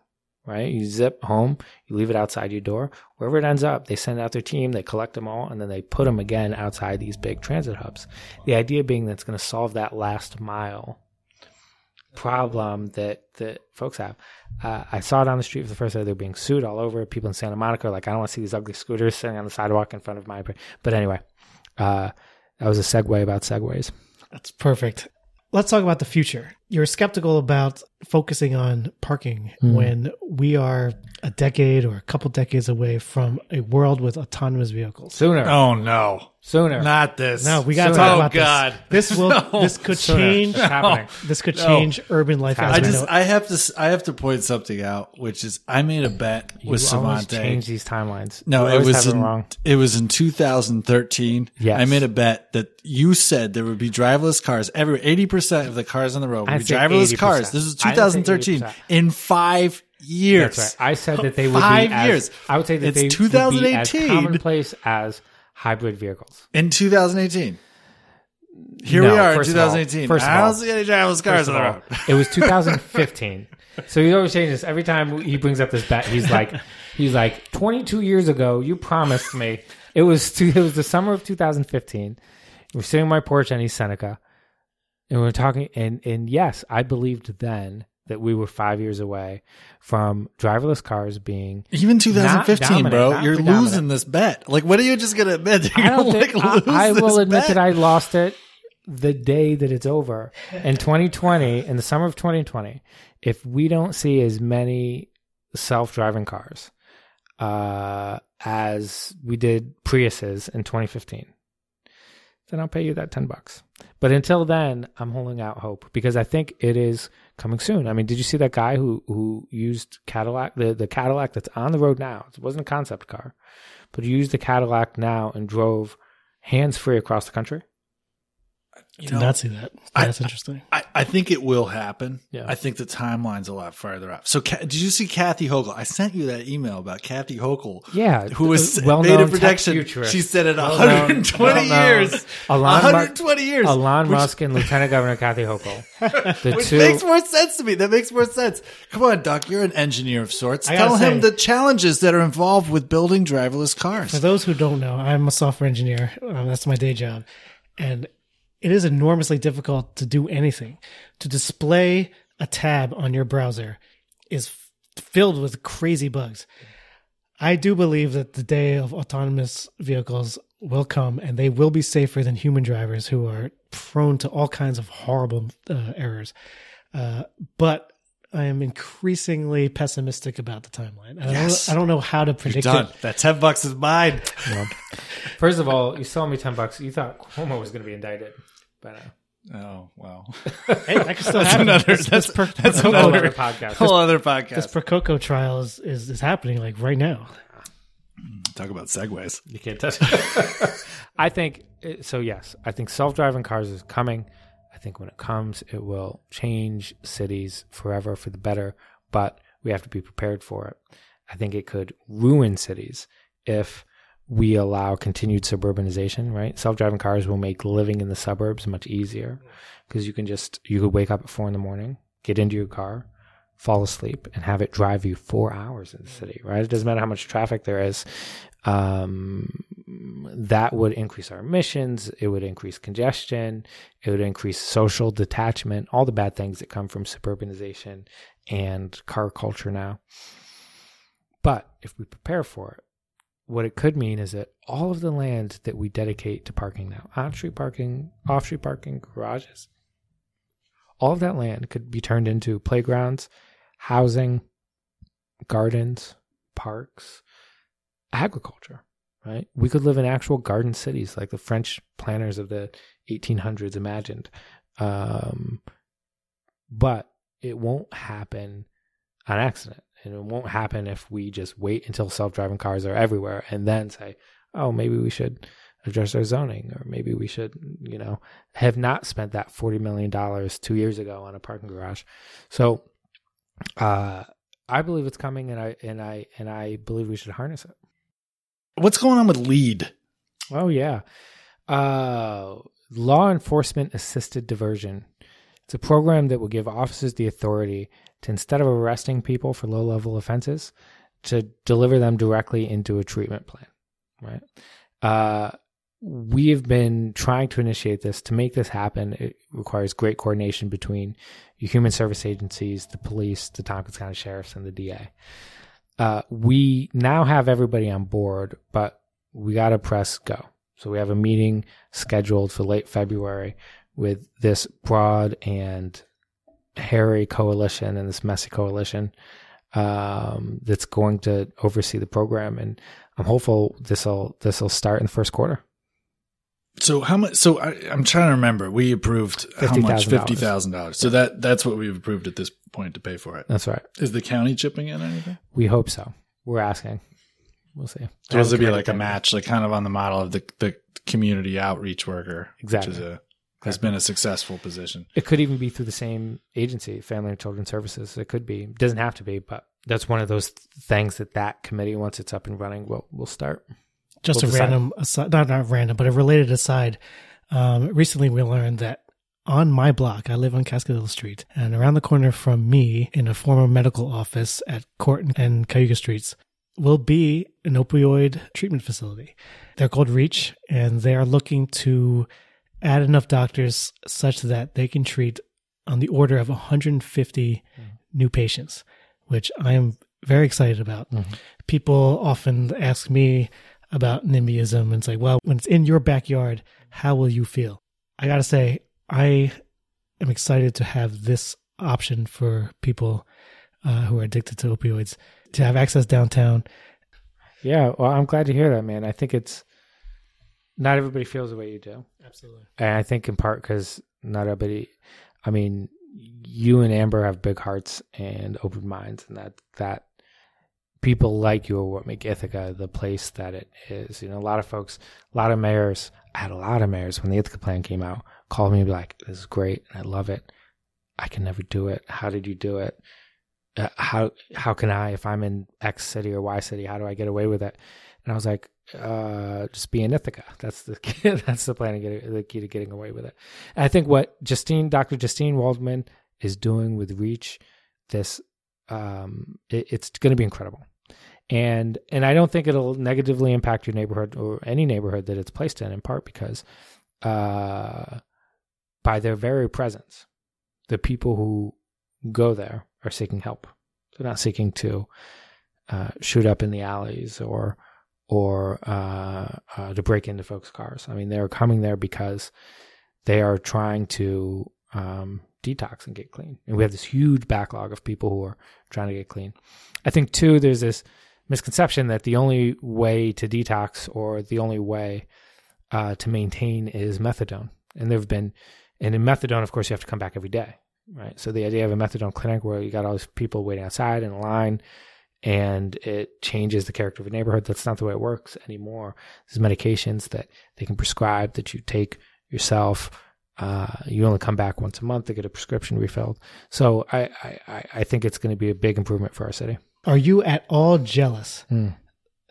[SPEAKER 3] right? You zip home, you leave it outside your door. Wherever it ends up, they send out their team, they collect them all, and then they put them again outside these big transit hubs. The idea being that it's going to solve that last mile problem that, that folks have. Uh, I saw it on the street for the first time. They're being sued all over. People in Santa Monica are like, I don't want to see these ugly scooters sitting on the sidewalk in front of my. But anyway, uh, that was a segue about segways.
[SPEAKER 1] that's perfect. Let's talk about the future. You're skeptical about focusing on parking
[SPEAKER 3] Hmm.
[SPEAKER 1] when we are a decade or a couple decades away from a world with autonomous vehicles.
[SPEAKER 3] Sooner.
[SPEAKER 2] Oh no,
[SPEAKER 3] Sooner.
[SPEAKER 2] not this.
[SPEAKER 1] No, we got to
[SPEAKER 3] So-
[SPEAKER 1] talk
[SPEAKER 2] oh
[SPEAKER 1] about
[SPEAKER 2] God,
[SPEAKER 1] this. This will. *laughs*
[SPEAKER 2] No.
[SPEAKER 1] This could
[SPEAKER 3] Sooner.
[SPEAKER 1] change.
[SPEAKER 3] It's happening. *laughs*
[SPEAKER 1] This could
[SPEAKER 2] No.
[SPEAKER 1] change urban life.
[SPEAKER 3] I
[SPEAKER 1] As
[SPEAKER 2] I just
[SPEAKER 1] know.
[SPEAKER 2] I have to s- I have to point something out, which is I made a bet
[SPEAKER 3] You
[SPEAKER 2] with
[SPEAKER 3] always
[SPEAKER 2] Svante.
[SPEAKER 3] change these timelines.
[SPEAKER 2] No,
[SPEAKER 3] You
[SPEAKER 2] it was in
[SPEAKER 3] wrong.
[SPEAKER 2] it was in 2013.
[SPEAKER 3] Yes.
[SPEAKER 2] I made a bet that you said there would be driverless cars everywhere. 80% of the cars on the road be driverless
[SPEAKER 3] 80%.
[SPEAKER 2] cars. This is
[SPEAKER 3] I would say
[SPEAKER 2] 2013. In 5 years.
[SPEAKER 3] That's right. I said that they would
[SPEAKER 2] Five
[SPEAKER 3] be as,
[SPEAKER 2] years.
[SPEAKER 3] I would say that
[SPEAKER 2] It's
[SPEAKER 3] they would be
[SPEAKER 2] 2018.
[SPEAKER 3] as commonplace as hybrid vehicles.
[SPEAKER 2] In 2018. Here
[SPEAKER 3] No,
[SPEAKER 2] we are in
[SPEAKER 3] first of all-
[SPEAKER 2] 2018.
[SPEAKER 3] first
[SPEAKER 2] I don't
[SPEAKER 3] all-
[SPEAKER 2] see any driverless cars on the road.
[SPEAKER 3] it was *laughs* 2015. so he always changes every time he brings up this bet. He's like, he's like, 22 years ago, you promised me. It was it was the summer of 2015. We're sitting on my porch in East Seneca, and we are talking. And and yes, I believed then that we were five years away from driverless cars being.
[SPEAKER 2] Even 2015,
[SPEAKER 3] Not
[SPEAKER 2] bro. You're losing this bet. Like, what are you just going to admit?
[SPEAKER 3] I don't
[SPEAKER 2] gonna,
[SPEAKER 3] think
[SPEAKER 2] like,
[SPEAKER 3] I, I will admit
[SPEAKER 2] bet?
[SPEAKER 3] that I lost it the day that it's over in 2020 in the summer of 2020 if we don't see as many self-driving cars uh, as we did priuses in 2015 then i'll pay you that 10 bucks but until then i'm holding out hope because i think it is coming soon. I mean did you see that guy who who used cadillac the, the cadillac that's on the road now? It wasn't a concept car but he used the cadillac now and drove hands-free across the country
[SPEAKER 2] You
[SPEAKER 1] Did
[SPEAKER 2] know,
[SPEAKER 1] not see that.
[SPEAKER 2] I-
[SPEAKER 1] That's interesting.
[SPEAKER 2] I, I think it will happen.
[SPEAKER 3] Yeah.
[SPEAKER 2] I think the timeline's a lot farther up. So, did you see Kathy Hochul? I sent you that email about Kathy Hochul,
[SPEAKER 3] Yeah,
[SPEAKER 2] who was
[SPEAKER 3] well
[SPEAKER 2] made a prediction. She said it
[SPEAKER 3] Well-known-
[SPEAKER 2] 120
[SPEAKER 3] well-known.
[SPEAKER 2] years,
[SPEAKER 3] Elon, Mu-
[SPEAKER 2] 120 years,
[SPEAKER 3] Elon
[SPEAKER 2] which,
[SPEAKER 3] Musk and Lieutenant Governor Kathy Hochul. The *laughs*
[SPEAKER 2] which
[SPEAKER 3] two.
[SPEAKER 2] makes more sense to me. That makes more sense. Come on, Duc, you're an engineer of sorts.
[SPEAKER 1] I
[SPEAKER 2] Tell him the challenges that are involved with building driverless cars.
[SPEAKER 1] For those who don't know, I'm a software engineer. Um, that's my day job. And it is enormously difficult to do anything. To display a tab on your browser is f- filled with crazy bugs. I do believe that the day of autonomous vehicles will come and they will be safer than human drivers who are prone to all kinds of horrible uh, errors. Uh, but I am increasingly pessimistic about the timeline. I,
[SPEAKER 2] Yes.
[SPEAKER 1] don't, I don't know how to predict
[SPEAKER 2] Done.
[SPEAKER 1] it.
[SPEAKER 2] That 10 bucks is mine.
[SPEAKER 3] First of all, you sold me ten bucks. You thought Cuomo was going to be indicted, but uh,
[SPEAKER 2] Oh, well. *laughs*
[SPEAKER 1] Hey, that could still
[SPEAKER 2] That's
[SPEAKER 1] happen.
[SPEAKER 2] another,
[SPEAKER 1] This-
[SPEAKER 2] that's,
[SPEAKER 1] this per-
[SPEAKER 2] that's
[SPEAKER 3] whole
[SPEAKER 2] another,
[SPEAKER 3] other podcast.
[SPEAKER 2] whole other podcast.
[SPEAKER 1] this Percoco trial is, is, is happening like right now.
[SPEAKER 2] Talk about segues.
[SPEAKER 3] You can't touch. *laughs* I think so. Yes, I think self-driving cars is coming. I think when it comes, it will change cities forever for the better. But we have to be prepared for it. I think it could ruin cities if we allow continued suburbanization. Right, self-driving cars will make living in the suburbs much easier because you can just you could wake up at four in the morning, get into your car, fall asleep and have it drive you four hours in the city, right? It doesn't matter how much traffic there is. Um, that would increase our emissions. It would increase congestion. It would increase social detachment, all the bad things that come from suburbanization and car culture now. But if we prepare for it, what it could mean is that all of the land that we dedicate to parking now, on street parking, off street parking, garages, all of that land could be turned into playgrounds, housing, gardens, parks, agriculture, right? We could live in actual garden cities like the French planners of the 1800s imagined. Um, but it won't happen on accident. And it won't happen if we just wait until self driving cars are everywhere and then say, oh, maybe we should address our zoning or maybe we should, you know, have not spent that $40 million two years ago on a parking garage. So, uh, I believe it's coming and I, and I, and I believe we should harness it.
[SPEAKER 2] What's going on with LEAD?
[SPEAKER 3] Oh yeah. Uh law enforcement assisted diversion. It's a program that will give officers the authority to instead of arresting people for low level offenses, to deliver them directly into a treatment plan. Right. Uh we have been trying to initiate this. To make this happen, it requires great coordination between your human service agencies, the police, the Tompkins County Sheriffs, and the DA. Uh, we now have everybody on board, but we got to press go. So we have a meeting scheduled for late February with this broad and hairy coalition and this messy coalition um, that's going to oversee the program. And I'm hopeful this will this will start in the first quarter.
[SPEAKER 2] So how much? So I, am trying to remember. We approved how
[SPEAKER 3] $50,000.
[SPEAKER 2] much? Fifty thousand dollars. So that that's what we've approved at this point to pay for it.
[SPEAKER 3] That's right.
[SPEAKER 2] Is the county chipping in anything?
[SPEAKER 3] We hope so. We're asking. We'll see.
[SPEAKER 2] So does it be like a match, like kind of on the model of the the community outreach worker,
[SPEAKER 3] Exactly.
[SPEAKER 2] which is a has been a successful position.
[SPEAKER 3] It could even be through the same agency, Family and Children Services. It could be. It doesn't have to be, but that's one of those things that that committee, once it's up and running, will will start.
[SPEAKER 1] Just
[SPEAKER 3] We'll
[SPEAKER 1] a
[SPEAKER 3] decide.
[SPEAKER 1] random aside, not not random, but a related aside. Um, recently, we learned that on my block, I live on Cascadilla Street, and around the corner from me, in a former medical office at Court and Cayuga Streets, will be an opioid treatment facility. They're called Reach, and they are looking to add enough doctors such that they can treat on the order of 150 new patients, which I am very excited about. People often ask me about NIMBYism and say, well, when it's in your backyard, how will you feel? I got to say, I am excited to have this option for people uh, who are addicted to opioids to have access downtown.
[SPEAKER 3] Yeah, well, I'm glad to hear that, man. I think it's not everybody feels the way you do.
[SPEAKER 1] Absolutely.
[SPEAKER 3] And I think in part because not everybody, I mean, you and Amber have big hearts and open minds, and that that people like you are what make Ithaca the place that it is. You know, a lot of folks, a lot of mayors. I had a lot of mayors when the Ithaca plan came out called me and be like, "This is great, and I love it. I can never do it. How did you do it? Uh, how how can I if I'm in X city or Y city? How do I get away with it?" And I was like, uh, just be in Ithaca. That's the key, *laughs* that's the plan to get the key to getting away with it. And I think what Justine, Dr. Justine Waldman is doing with Reach, this, um, it, it's going to be incredible. And and I don't think it'll negatively impact your neighborhood or any neighborhood that it's placed in. In part because, uh, by their very presence, the people who go there are seeking help. They're not seeking to uh, shoot up in the alleys or or uh, uh, to break into folks' cars. I mean, they're coming there because they are trying to um, detox and get clean. And we have this huge backlog of people who are trying to get clean. I think, too, there's this misconception that the only way to detox or the only way uh, to maintain is methadone. And there have been, and in methadone, of course, you have to come back every day, right? So the idea of a methadone clinic where you got all these people waiting outside in line and it changes the character of a neighborhood. That's not the way it works anymore. There's medications that they can prescribe that you take yourself. Uh, you only come back once a month to get a prescription refilled. So I, I, I- think it's going to be a big improvement for our city.
[SPEAKER 1] Are you at all jealous,
[SPEAKER 3] Hmm.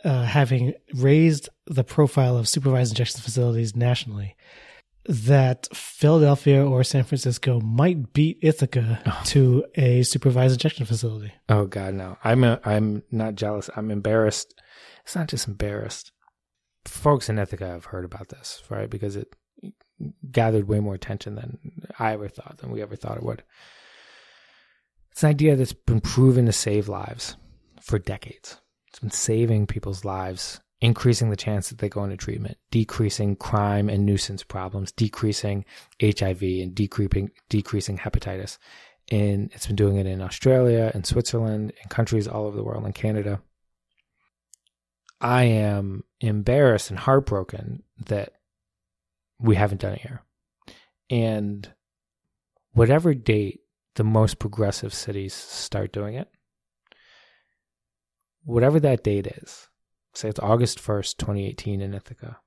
[SPEAKER 1] uh, having raised the profile of supervised injection facilities nationally, that Philadelphia or San Francisco might beat Ithaca oh. to a supervised injection facility?
[SPEAKER 3] Oh God, no! I'm a, I'm not jealous. I'm embarrassed. It's not just embarrassed. Folks in Ithaca have heard about this, right? Because it gathered way more attention than I ever thought, than we ever thought it would. It's an idea that's been proven to save lives for decades. It's been saving people's lives, increasing the chance that they go into treatment, decreasing crime and nuisance problems, decreasing HIV and decreasing decreasing hepatitis and it's been doing it in Australia and Switzerland and countries all over the world and Canada. I am embarrassed and heartbroken that we haven't done it here. And whatever date the most progressive cities start doing it, whatever that date is, say it's August 1st, 2018 in Ithaca,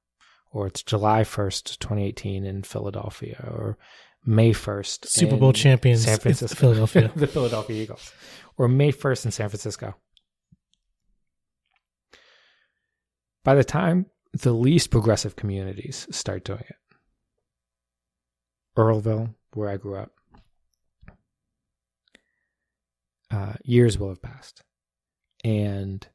[SPEAKER 3] or it's July 1st, 2018 in Philadelphia, or May 1st.
[SPEAKER 1] Super Bowl champions,
[SPEAKER 3] San Francisco.
[SPEAKER 1] Philadelphia. *laughs*
[SPEAKER 3] the Philadelphia Eagles. Or May 1st in San Francisco. By the time the least progressive communities start doing it, Earlville, where I grew up, uh, years will have passed. And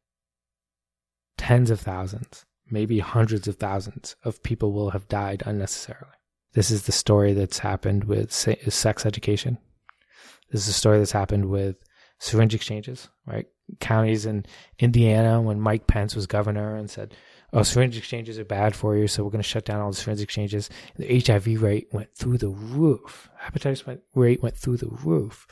[SPEAKER 3] tens of thousands, maybe hundreds of thousands of people will have died unnecessarily. This is the story that's happened with sex education. This is the story that's happened with syringe exchanges, right? Counties in Indiana, when Mike Pence was governor and said, oh, syringe exchanges are bad for you, so we're going to shut down all the syringe exchanges. The HIV rate went through the roof. Hepatitis rate went through the roof.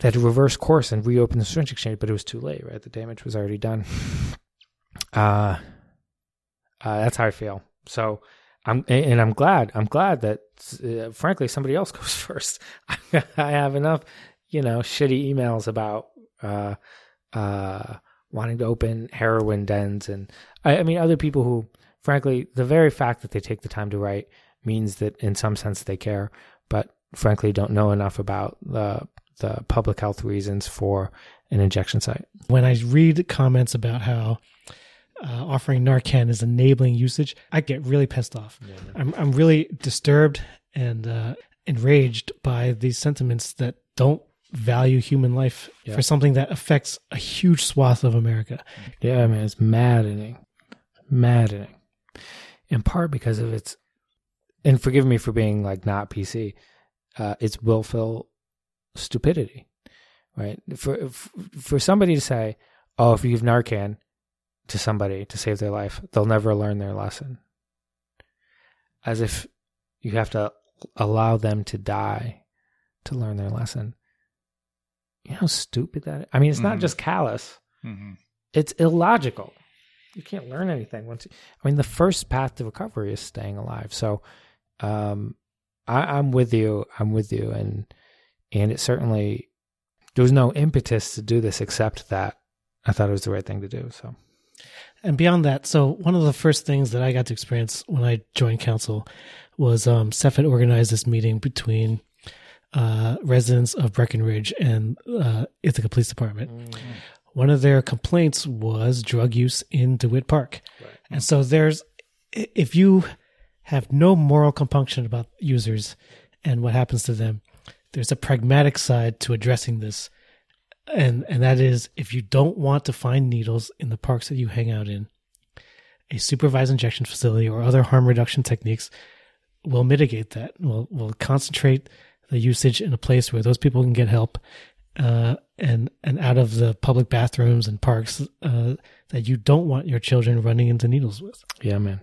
[SPEAKER 3] They had to reverse course and reopen the syringe exchange, but it was too late, right? The damage was already done. *laughs* Uh, uh that's how I feel. So I'm, and I'm glad, I'm glad that, uh, frankly, somebody else *laughs* goes first. I have enough, you know, shitty emails about, uh, uh, wanting to open heroin dens. And I, I mean, other people who, frankly, the very fact that they take the time to write means that in some sense they care, but frankly don't know enough about the the public health reasons for an injection site.
[SPEAKER 1] When I read comments about how uh, offering Narcan is enabling usage, I get really pissed off. Yeah, I'm I'm really disturbed and uh, enraged by these sentiments that don't value human life yeah. for something that affects a huge swath of America.
[SPEAKER 3] Yeah, man, it's maddening, maddening. In part because of its, and forgive me for being like not PC, uh, it's willful stupidity, right? For for somebody to say, "Oh, if you have Narcan to somebody to save their life, they'll never learn their lesson," as if you have to allow them to die to learn their lesson. You know how stupid that is? I mean, it's mm-hmm. not just callous; mm-hmm. it's illogical. You can't learn anything once. You, I mean, the first path to recovery is staying alive. So, um, I, I'm with you. I'm with you, and and it certainly, there was no impetus to do this except that I thought it was the right thing to do. So,
[SPEAKER 1] and beyond that, so one of the first things that I got to experience when I joined council was um, CEPHET organized this meeting between uh, residents of Breckenridge and uh, Ithaca Police Department. Mm-hmm. One of their complaints was drug use in DeWitt Park. Right. And so there's, if you have no moral compunction about users and what happens to them, there's a pragmatic side to addressing this and and that is if you don't want to find needles in the parks that you hang out in a supervised injection facility or other harm reduction techniques will mitigate that will will concentrate the usage in a place where those people can get help uh, and and out of the public bathrooms and parks uh, that you don't want your children running into needles with
[SPEAKER 3] yeah man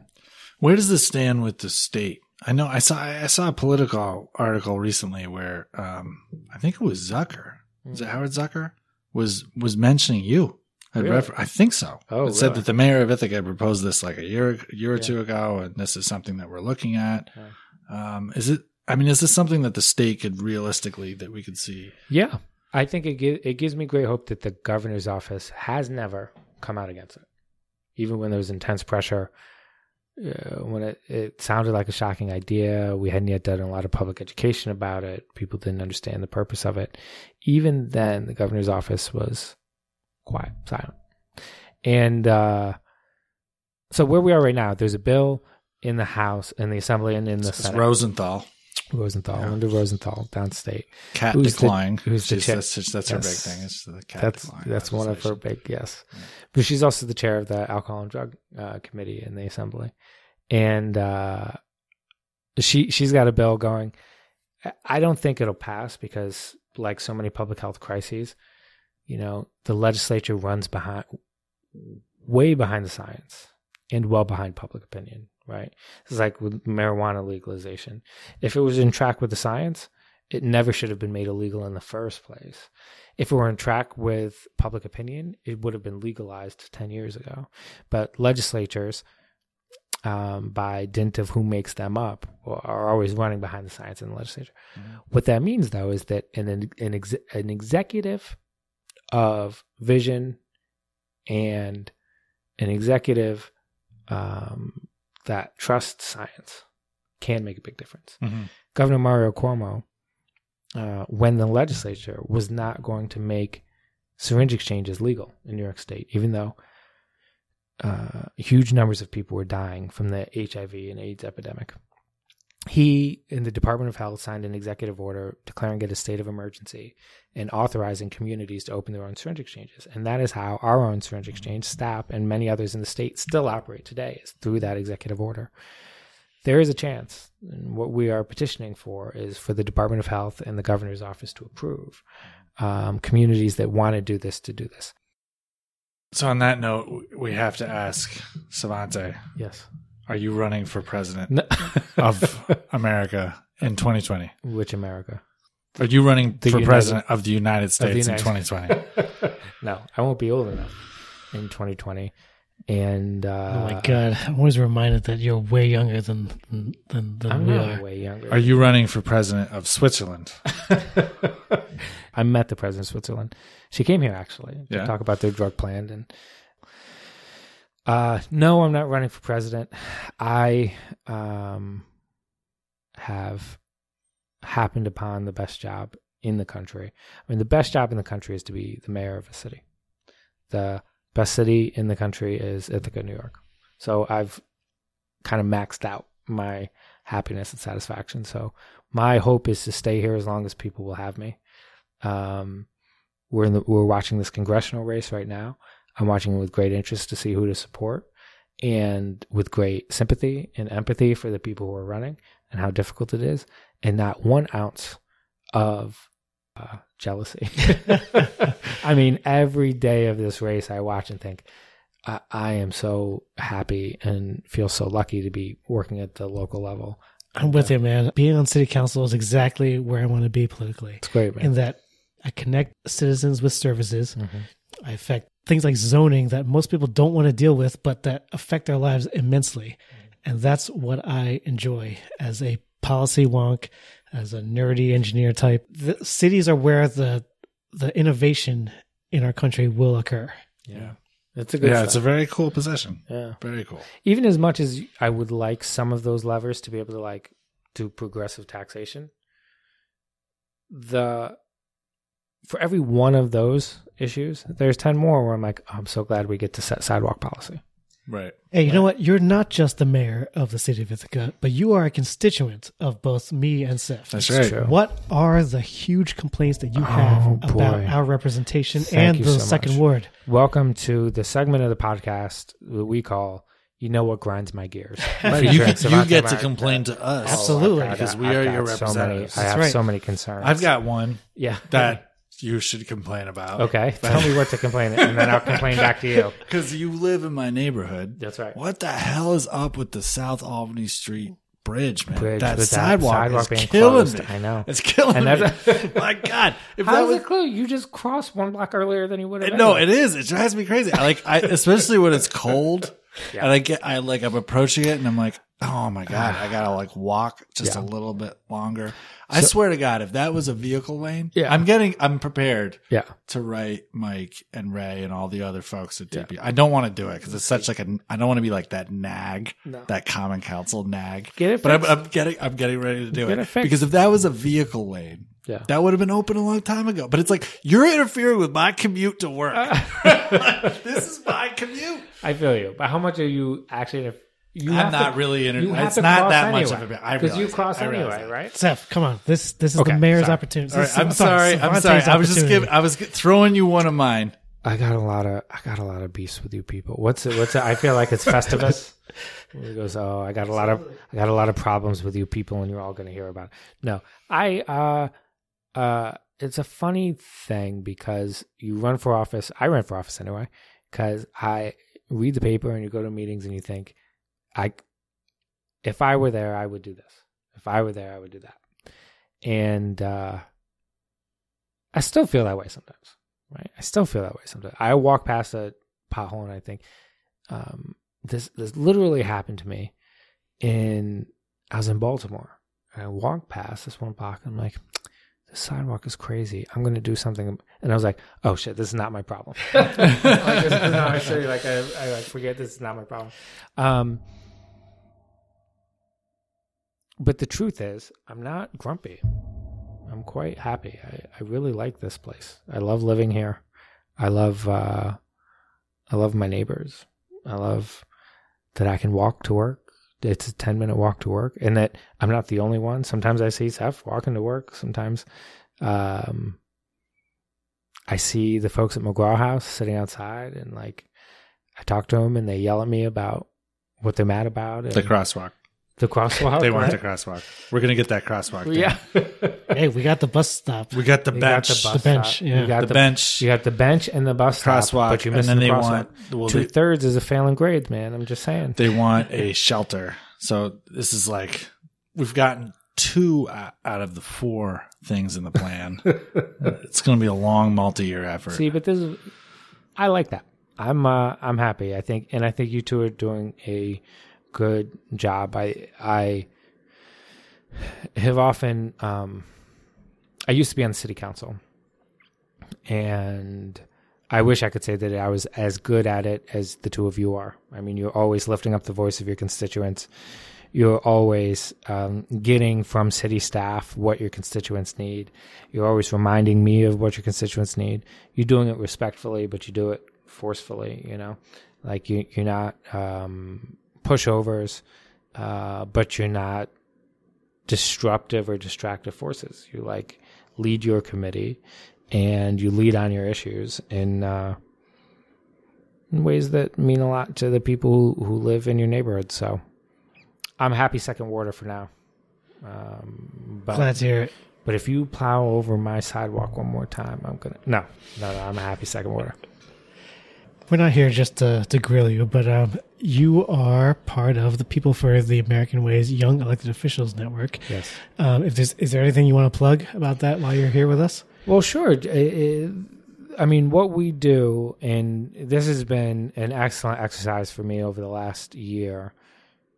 [SPEAKER 2] where does this stand with the state I know I saw I saw a Politico article recently where um, I think it was Zucker. Was it. Howard Zucker was was mentioning you? Really? Refer- I think so. Oh, it really? said that the mayor of Ithaca proposed this like a year a year or yeah. two ago, and this is something that we're looking at. Yeah. Um, is it? I mean, is this something that the state could realistically that we could see?
[SPEAKER 3] Yeah, I think it gives it gives me great hope that the governor's office has never come out against it, even when there was intense pressure uh, when it, it sounded like a shocking idea, we hadn't yet done a lot of public education about it. People didn't understand the purpose of it. Even then, the governor's office was quiet, silent. And uh, so, where we are right now, there's a bill in the House, in the Assembly, and in the it's Senate.
[SPEAKER 2] Rosenthal.
[SPEAKER 3] Rosenthal, yeah. Linda Rosenthal, downstate.
[SPEAKER 2] Cat who's decline. The, who's the chair? That's, that's yes. her big thing. It's the cat
[SPEAKER 3] that's,
[SPEAKER 2] decline.
[SPEAKER 3] That's one of her big, yes. Yeah. But she's also the chair of the Alcohol and Drug uh, Committee in the Assembly. And uh, she, she's got a bill going. I don't think it'll pass because, like so many public health crises, you know, the legislature runs behind, way behind the science and well behind public opinion right? It's like with marijuana legalization. If it was in track with the science, it never should have been made illegal in the first place. If it were in track with public opinion, it would have been legalized 10 years ago. But legislatures, um, by dint of who makes them up, are always running behind the science in the legislature. Mm-hmm. What that means, though, is that an, an, ex- an executive of vision and an executive um, that trust science can make a big difference. Mm-hmm. Governor Mario Cuomo, uh, when the legislature was not going to make syringe exchanges legal in New York State, even though uh, huge numbers of people were dying from the HIV and AIDS epidemic he in the Department of Health signed an executive order declaring it a state of emergency and authorizing communities to open their own syringe exchanges. And that is how our own syringe exchange, STAP, and many others in the state still operate today, is through that executive order. There is a chance, and what we are petitioning for is for the Department of Health and the governor's office to approve um, communities that want to do this to do this.
[SPEAKER 2] So, on that note, we have to ask Svante,
[SPEAKER 3] Yes.
[SPEAKER 2] Are you running for president
[SPEAKER 3] No. *laughs*
[SPEAKER 2] of America in 2020?
[SPEAKER 3] Which America?
[SPEAKER 2] Are you running
[SPEAKER 3] The
[SPEAKER 2] for
[SPEAKER 3] United-
[SPEAKER 2] president of the United States in
[SPEAKER 3] United-
[SPEAKER 2] 2020? *laughs*
[SPEAKER 3] no, I won't be old enough in 2020. And uh,
[SPEAKER 1] Oh my god! I'm always reminded that you're way younger than than than, than
[SPEAKER 3] I'm
[SPEAKER 1] we
[SPEAKER 3] not
[SPEAKER 1] are.
[SPEAKER 3] way younger.
[SPEAKER 2] Are you running for president of Switzerland? *laughs*
[SPEAKER 3] I met the president of Switzerland. She came here actually to
[SPEAKER 2] Yeah.
[SPEAKER 3] talk about their drug plan. And uh, no, I'm not running for president. I um, have happened upon the best job in the country. I mean, the best job in the country is to be the mayor of a city. The best city in the country is Ithaca, New York. So I've kind of maxed out my happiness and satisfaction. So my hope is to stay here as long as people will have me. Um, we're in the, we're watching this congressional race right now. I'm watching with great interest to see who to support, and with great sympathy and empathy for the people who are running and how difficult it is, and not one ounce of uh, jealousy. *laughs* I mean, every day of this race, I watch and think, I, I am so happy and feel so lucky to be working at the local level.
[SPEAKER 1] I'm with you, man. Being on city council is exactly where I want to be politically.
[SPEAKER 3] It's great, man.
[SPEAKER 1] In that I connect citizens with services.
[SPEAKER 3] Mhm.
[SPEAKER 1] I affect things like zoning that most people don't want to deal with, but that affect their lives immensely. And that's what I enjoy as a policy wonk, as a nerdy engineer type. The cities are where the the innovation in our country will occur.
[SPEAKER 3] Yeah. It's a good
[SPEAKER 2] yeah,
[SPEAKER 3] stuff.
[SPEAKER 2] it's a very cool position.
[SPEAKER 3] yeah.
[SPEAKER 2] Very cool.
[SPEAKER 3] Even as much as I would like some of those levers to be able to like do progressive taxation, the for every one of those issues, there's ten more where I'm like, oh, I'm so glad we get to set sidewalk policy.
[SPEAKER 2] Right.
[SPEAKER 1] Hey, you know what? You're not just the mayor of the city of Ithaca, but you are a constituent of both me and Seph.
[SPEAKER 2] That's right.
[SPEAKER 3] true.
[SPEAKER 1] What are the huge complaints that you oh, have
[SPEAKER 3] Oh,
[SPEAKER 1] about our representation
[SPEAKER 3] Thank
[SPEAKER 1] and the
[SPEAKER 3] so
[SPEAKER 1] second
[SPEAKER 3] much.
[SPEAKER 1] word?
[SPEAKER 3] Welcome to the segment of the podcast that we call "You Know What Grinds My Gears." *laughs*
[SPEAKER 2] You,
[SPEAKER 3] Featuring
[SPEAKER 2] you get to complain to us.
[SPEAKER 1] Absolutely.
[SPEAKER 3] I've
[SPEAKER 2] Because we
[SPEAKER 3] I've
[SPEAKER 2] are
[SPEAKER 3] got
[SPEAKER 2] your
[SPEAKER 3] so many- I have
[SPEAKER 1] right.
[SPEAKER 3] so many concerns.
[SPEAKER 2] I've got one
[SPEAKER 3] yeah.
[SPEAKER 2] that you should complain about.
[SPEAKER 3] Okay, *laughs* tell me what to complain, and then I'll complain back to you. *laughs*
[SPEAKER 2] Because you live in my neighborhood.
[SPEAKER 3] That's right.
[SPEAKER 2] What the hell is up with the South Albany Street bridge, man?
[SPEAKER 3] Bridge
[SPEAKER 2] that
[SPEAKER 3] with that
[SPEAKER 2] sidewalk,
[SPEAKER 3] sidewalk
[SPEAKER 2] is
[SPEAKER 3] being
[SPEAKER 2] killing
[SPEAKER 3] closed.
[SPEAKER 2] me.
[SPEAKER 3] I know.
[SPEAKER 2] It's killing
[SPEAKER 3] And
[SPEAKER 2] me. *laughs* my God. If that was,
[SPEAKER 3] it clear? You just crossed one block earlier than you would have.
[SPEAKER 2] no, it is. It drives me crazy. I like, I, especially when it's cold
[SPEAKER 3] Yeah.
[SPEAKER 2] and I get, I like, I'm approaching it and I'm like, oh my God, *sighs* I gotta like walk just
[SPEAKER 3] Yeah.
[SPEAKER 2] a little bit longer. I swear to God, if that was a vehicle lane,
[SPEAKER 3] Yeah.
[SPEAKER 2] I'm getting, I'm prepared
[SPEAKER 3] Yeah,
[SPEAKER 2] to write Mike and Ray and all the other folks at DP. I don't want to do it because it's such like a. I don't want to be like that nag,
[SPEAKER 3] No.
[SPEAKER 2] that Common Council nag.
[SPEAKER 3] Get it
[SPEAKER 2] but I'm. I'm getting. I'm getting ready to do
[SPEAKER 3] Get
[SPEAKER 2] it
[SPEAKER 3] it
[SPEAKER 2] because if that was a vehicle lane,
[SPEAKER 3] yeah.
[SPEAKER 2] that would have been open a long time ago. But it's like you're interfering with my commute to work. Uh, *laughs* this is my commute. *laughs*
[SPEAKER 3] I feel you. But how much are you actually? You
[SPEAKER 2] I'm not
[SPEAKER 3] to-
[SPEAKER 2] really inter-
[SPEAKER 3] You
[SPEAKER 2] it's not
[SPEAKER 3] cross
[SPEAKER 2] that much of a
[SPEAKER 3] because you cross
[SPEAKER 2] that. I
[SPEAKER 3] anyway, right?
[SPEAKER 1] Seph, come on. This this is
[SPEAKER 3] Okay,
[SPEAKER 1] the mayor's
[SPEAKER 3] sorry.
[SPEAKER 1] opportunity.
[SPEAKER 2] All
[SPEAKER 1] This
[SPEAKER 2] right,
[SPEAKER 1] is-
[SPEAKER 2] I'm sorry. I'm sorry. I was just giving. I was throwing you one of mine.
[SPEAKER 3] I got a lot of I got a lot of beefs with you people. What's it? What's it? I feel like it's *laughs* Festivus. He goes, oh, I got a lot of I got a lot of problems with you people, and you're all going to hear about. It. No, I uh uh, it's a funny thing because you run for office. I ran for office anyway because I read the paper and you go to meetings and you think, I if I were there, I would do this. If I were there, I would do that. And uh, I still feel that way sometimes right? I still feel that way sometimes. I walk past a pothole and I think, um, this this literally happened to me in I was in Baltimore. And I walked past this one block and I'm like, the sidewalk is crazy. I'm gonna do something and I was like, oh shit, this is not my problem. like this is not actually like I, I like forget this is not my problem. Um but the truth is, I'm not grumpy. I'm quite happy. I, I really like this place. I love living here. I love uh, I love my neighbors. I love that I can walk to work. It's a ten minute walk to work, and that I'm not the only one. Sometimes I see Seph walking to work. Sometimes um, I see the folks at McGraw House sitting outside, and like I talk to them, and they yell at me about what they're mad about. And
[SPEAKER 2] The crosswalk.
[SPEAKER 3] The crosswalk.
[SPEAKER 2] They want
[SPEAKER 3] right?
[SPEAKER 2] the crosswalk. We're gonna get that crosswalk. down.
[SPEAKER 3] Yeah. *laughs*
[SPEAKER 1] Hey, we got the bus stop.
[SPEAKER 2] we got the
[SPEAKER 3] You got
[SPEAKER 2] bench,
[SPEAKER 3] the bus
[SPEAKER 1] The bench,
[SPEAKER 3] stop.
[SPEAKER 1] yeah.
[SPEAKER 3] You got
[SPEAKER 2] the
[SPEAKER 3] the,
[SPEAKER 2] bench,
[SPEAKER 3] You got the bench and the bus stop,
[SPEAKER 2] crosswalk,
[SPEAKER 3] but you're
[SPEAKER 2] and then
[SPEAKER 3] the
[SPEAKER 2] they
[SPEAKER 3] crosswalk.
[SPEAKER 2] want well,
[SPEAKER 3] two thirds is a failing grade, man. I'm just saying.
[SPEAKER 2] they want a shelter. So this is like we've gotten two out of the four things in the plan. *laughs* it's going to be a long multi-year effort.
[SPEAKER 3] See, but this is, I like that. I'm uh, I'm happy. I think, and I think you two are doing a good job. I I have often um, I used to be on city council, and I wish I could say that I was as good at it as the two of you are. I mean, you're always lifting up the voice of your constituents. You're always um, getting from city staff what your constituents need. You're always reminding me of what your constituents need. You're doing it respectfully, but you do it forcefully. You know, like you, you're not um, pushovers, uh, but you're not disruptive or distractive forces. You like lead your committee, and you lead on your issues in, uh, in ways that mean a lot to the people who, who live in your neighborhood. So, I'm happy second warder for now. Um, but
[SPEAKER 1] Glad to hear it.
[SPEAKER 3] but if you plow over my sidewalk one more time, I'm gonna no, no, no. I'm a happy second warder.
[SPEAKER 1] We're not here just to, to grill you, but um, you are part of the People for the American Ways Young Elected Officials Network.
[SPEAKER 3] Yes.
[SPEAKER 1] Um, if there's, is there anything you want to plug about that while you're here with us?
[SPEAKER 3] Well, sure. I mean, what we do, and this has been an excellent exercise for me over the last year.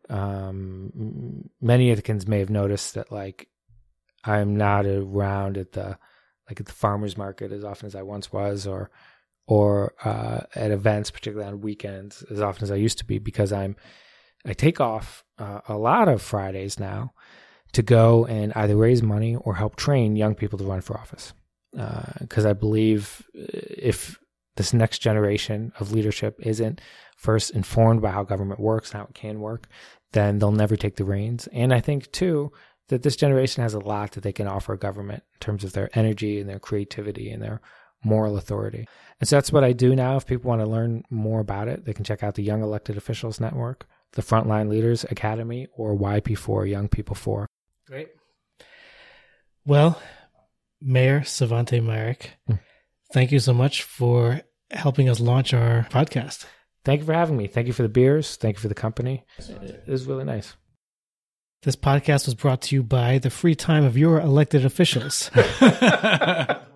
[SPEAKER 3] Um, many Ithacans may have noticed that, like, I'm not around at the like at the farmers market as often as I once was, or or uh, at events, particularly on weekends, as often as I used to be, because I'm I take off uh, a lot of Fridays now to go and either raise money or help train young people to run for office because I believe uh, if this next generation of leadership isn't first informed by how government works and how it can work, then they'll never take the reins. And I think too that this generation has a lot that they can offer government in terms of their energy and their creativity and their moral authority. And so that's what I do now. If people want to learn more about it, they can check out the Young Elected Officials Network, the Frontline Leaders Academy, or YP4 Young People 4.
[SPEAKER 1] Great. Well, Mayor Svante Myrick,
[SPEAKER 3] Hmm.
[SPEAKER 1] thank you so much for helping us launch our podcast.
[SPEAKER 3] Thank you for having me. Thank you for the beers. Thank you for the company. It was really nice.
[SPEAKER 1] This podcast was brought to you by the free time of your elected officials. *laughs* *laughs*